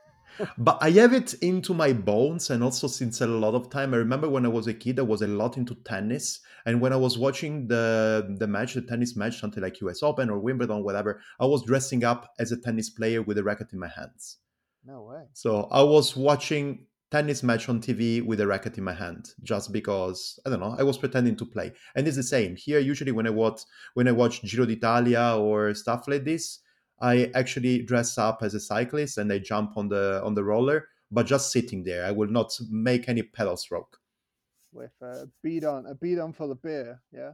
but I have it into my bones, and also since a lot of time. I remember when I was a kid, I was a lot into tennis, and when I was watching the the match, the tennis match, something like U.S. Open or Wimbledon, whatever, I was dressing up as a tennis player with a racket in my hands. No way. So I was watching tennis match on TV with a racket in my hand just because I don't know I was pretending to play and it's the same here usually when I watch when I watch Giro d'Italia or stuff like this I actually dress up as a cyclist and I jump on the on the roller but just sitting there I will not make any pedal stroke with a bidon a bidon full of beer yeah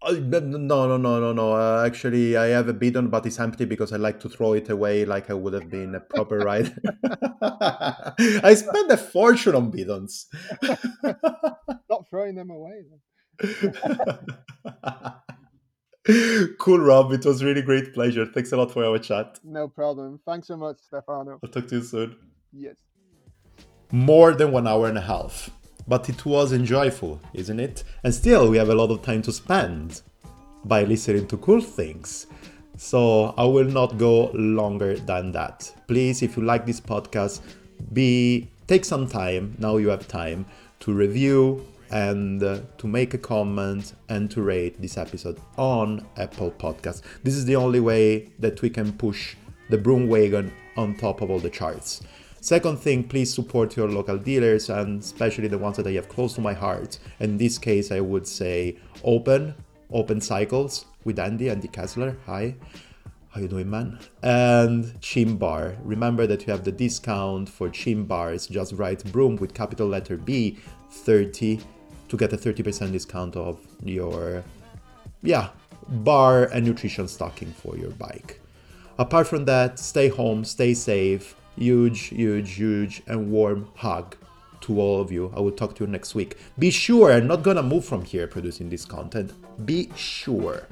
Oh, no, no, no, no, no. Uh, actually, I have a bidon, but it's empty because I like to throw it away like I would have been a proper rider. I spend a fortune on bidons. Not throwing them away. cool, Rob. It was really great pleasure. Thanks a lot for our chat. No problem. Thanks so much, Stefano. I'll talk to you soon. Yes. More than one hour and a half. But it was enjoyable, isn't it? And still, we have a lot of time to spend by listening to cool things. So I will not go longer than that. Please, if you like this podcast, be take some time. Now you have time to review and uh, to make a comment and to rate this episode on Apple Podcasts. This is the only way that we can push the broom wagon on top of all the charts. Second thing, please support your local dealers and especially the ones that I have close to my heart. In this case, I would say Open, Open Cycles with Andy, Andy Kessler. Hi. How you doing, man? And Chim Bar. Remember that you have the discount for Chim Bars. Just write Broom with capital letter B 30 to get a 30% discount of your yeah bar and nutrition stocking for your bike. Apart from that, stay home, stay safe huge, huge, huge, and warm hug to all of you. I will talk to you next week. Be sure I'm not gonna move from here producing this content. Be sure.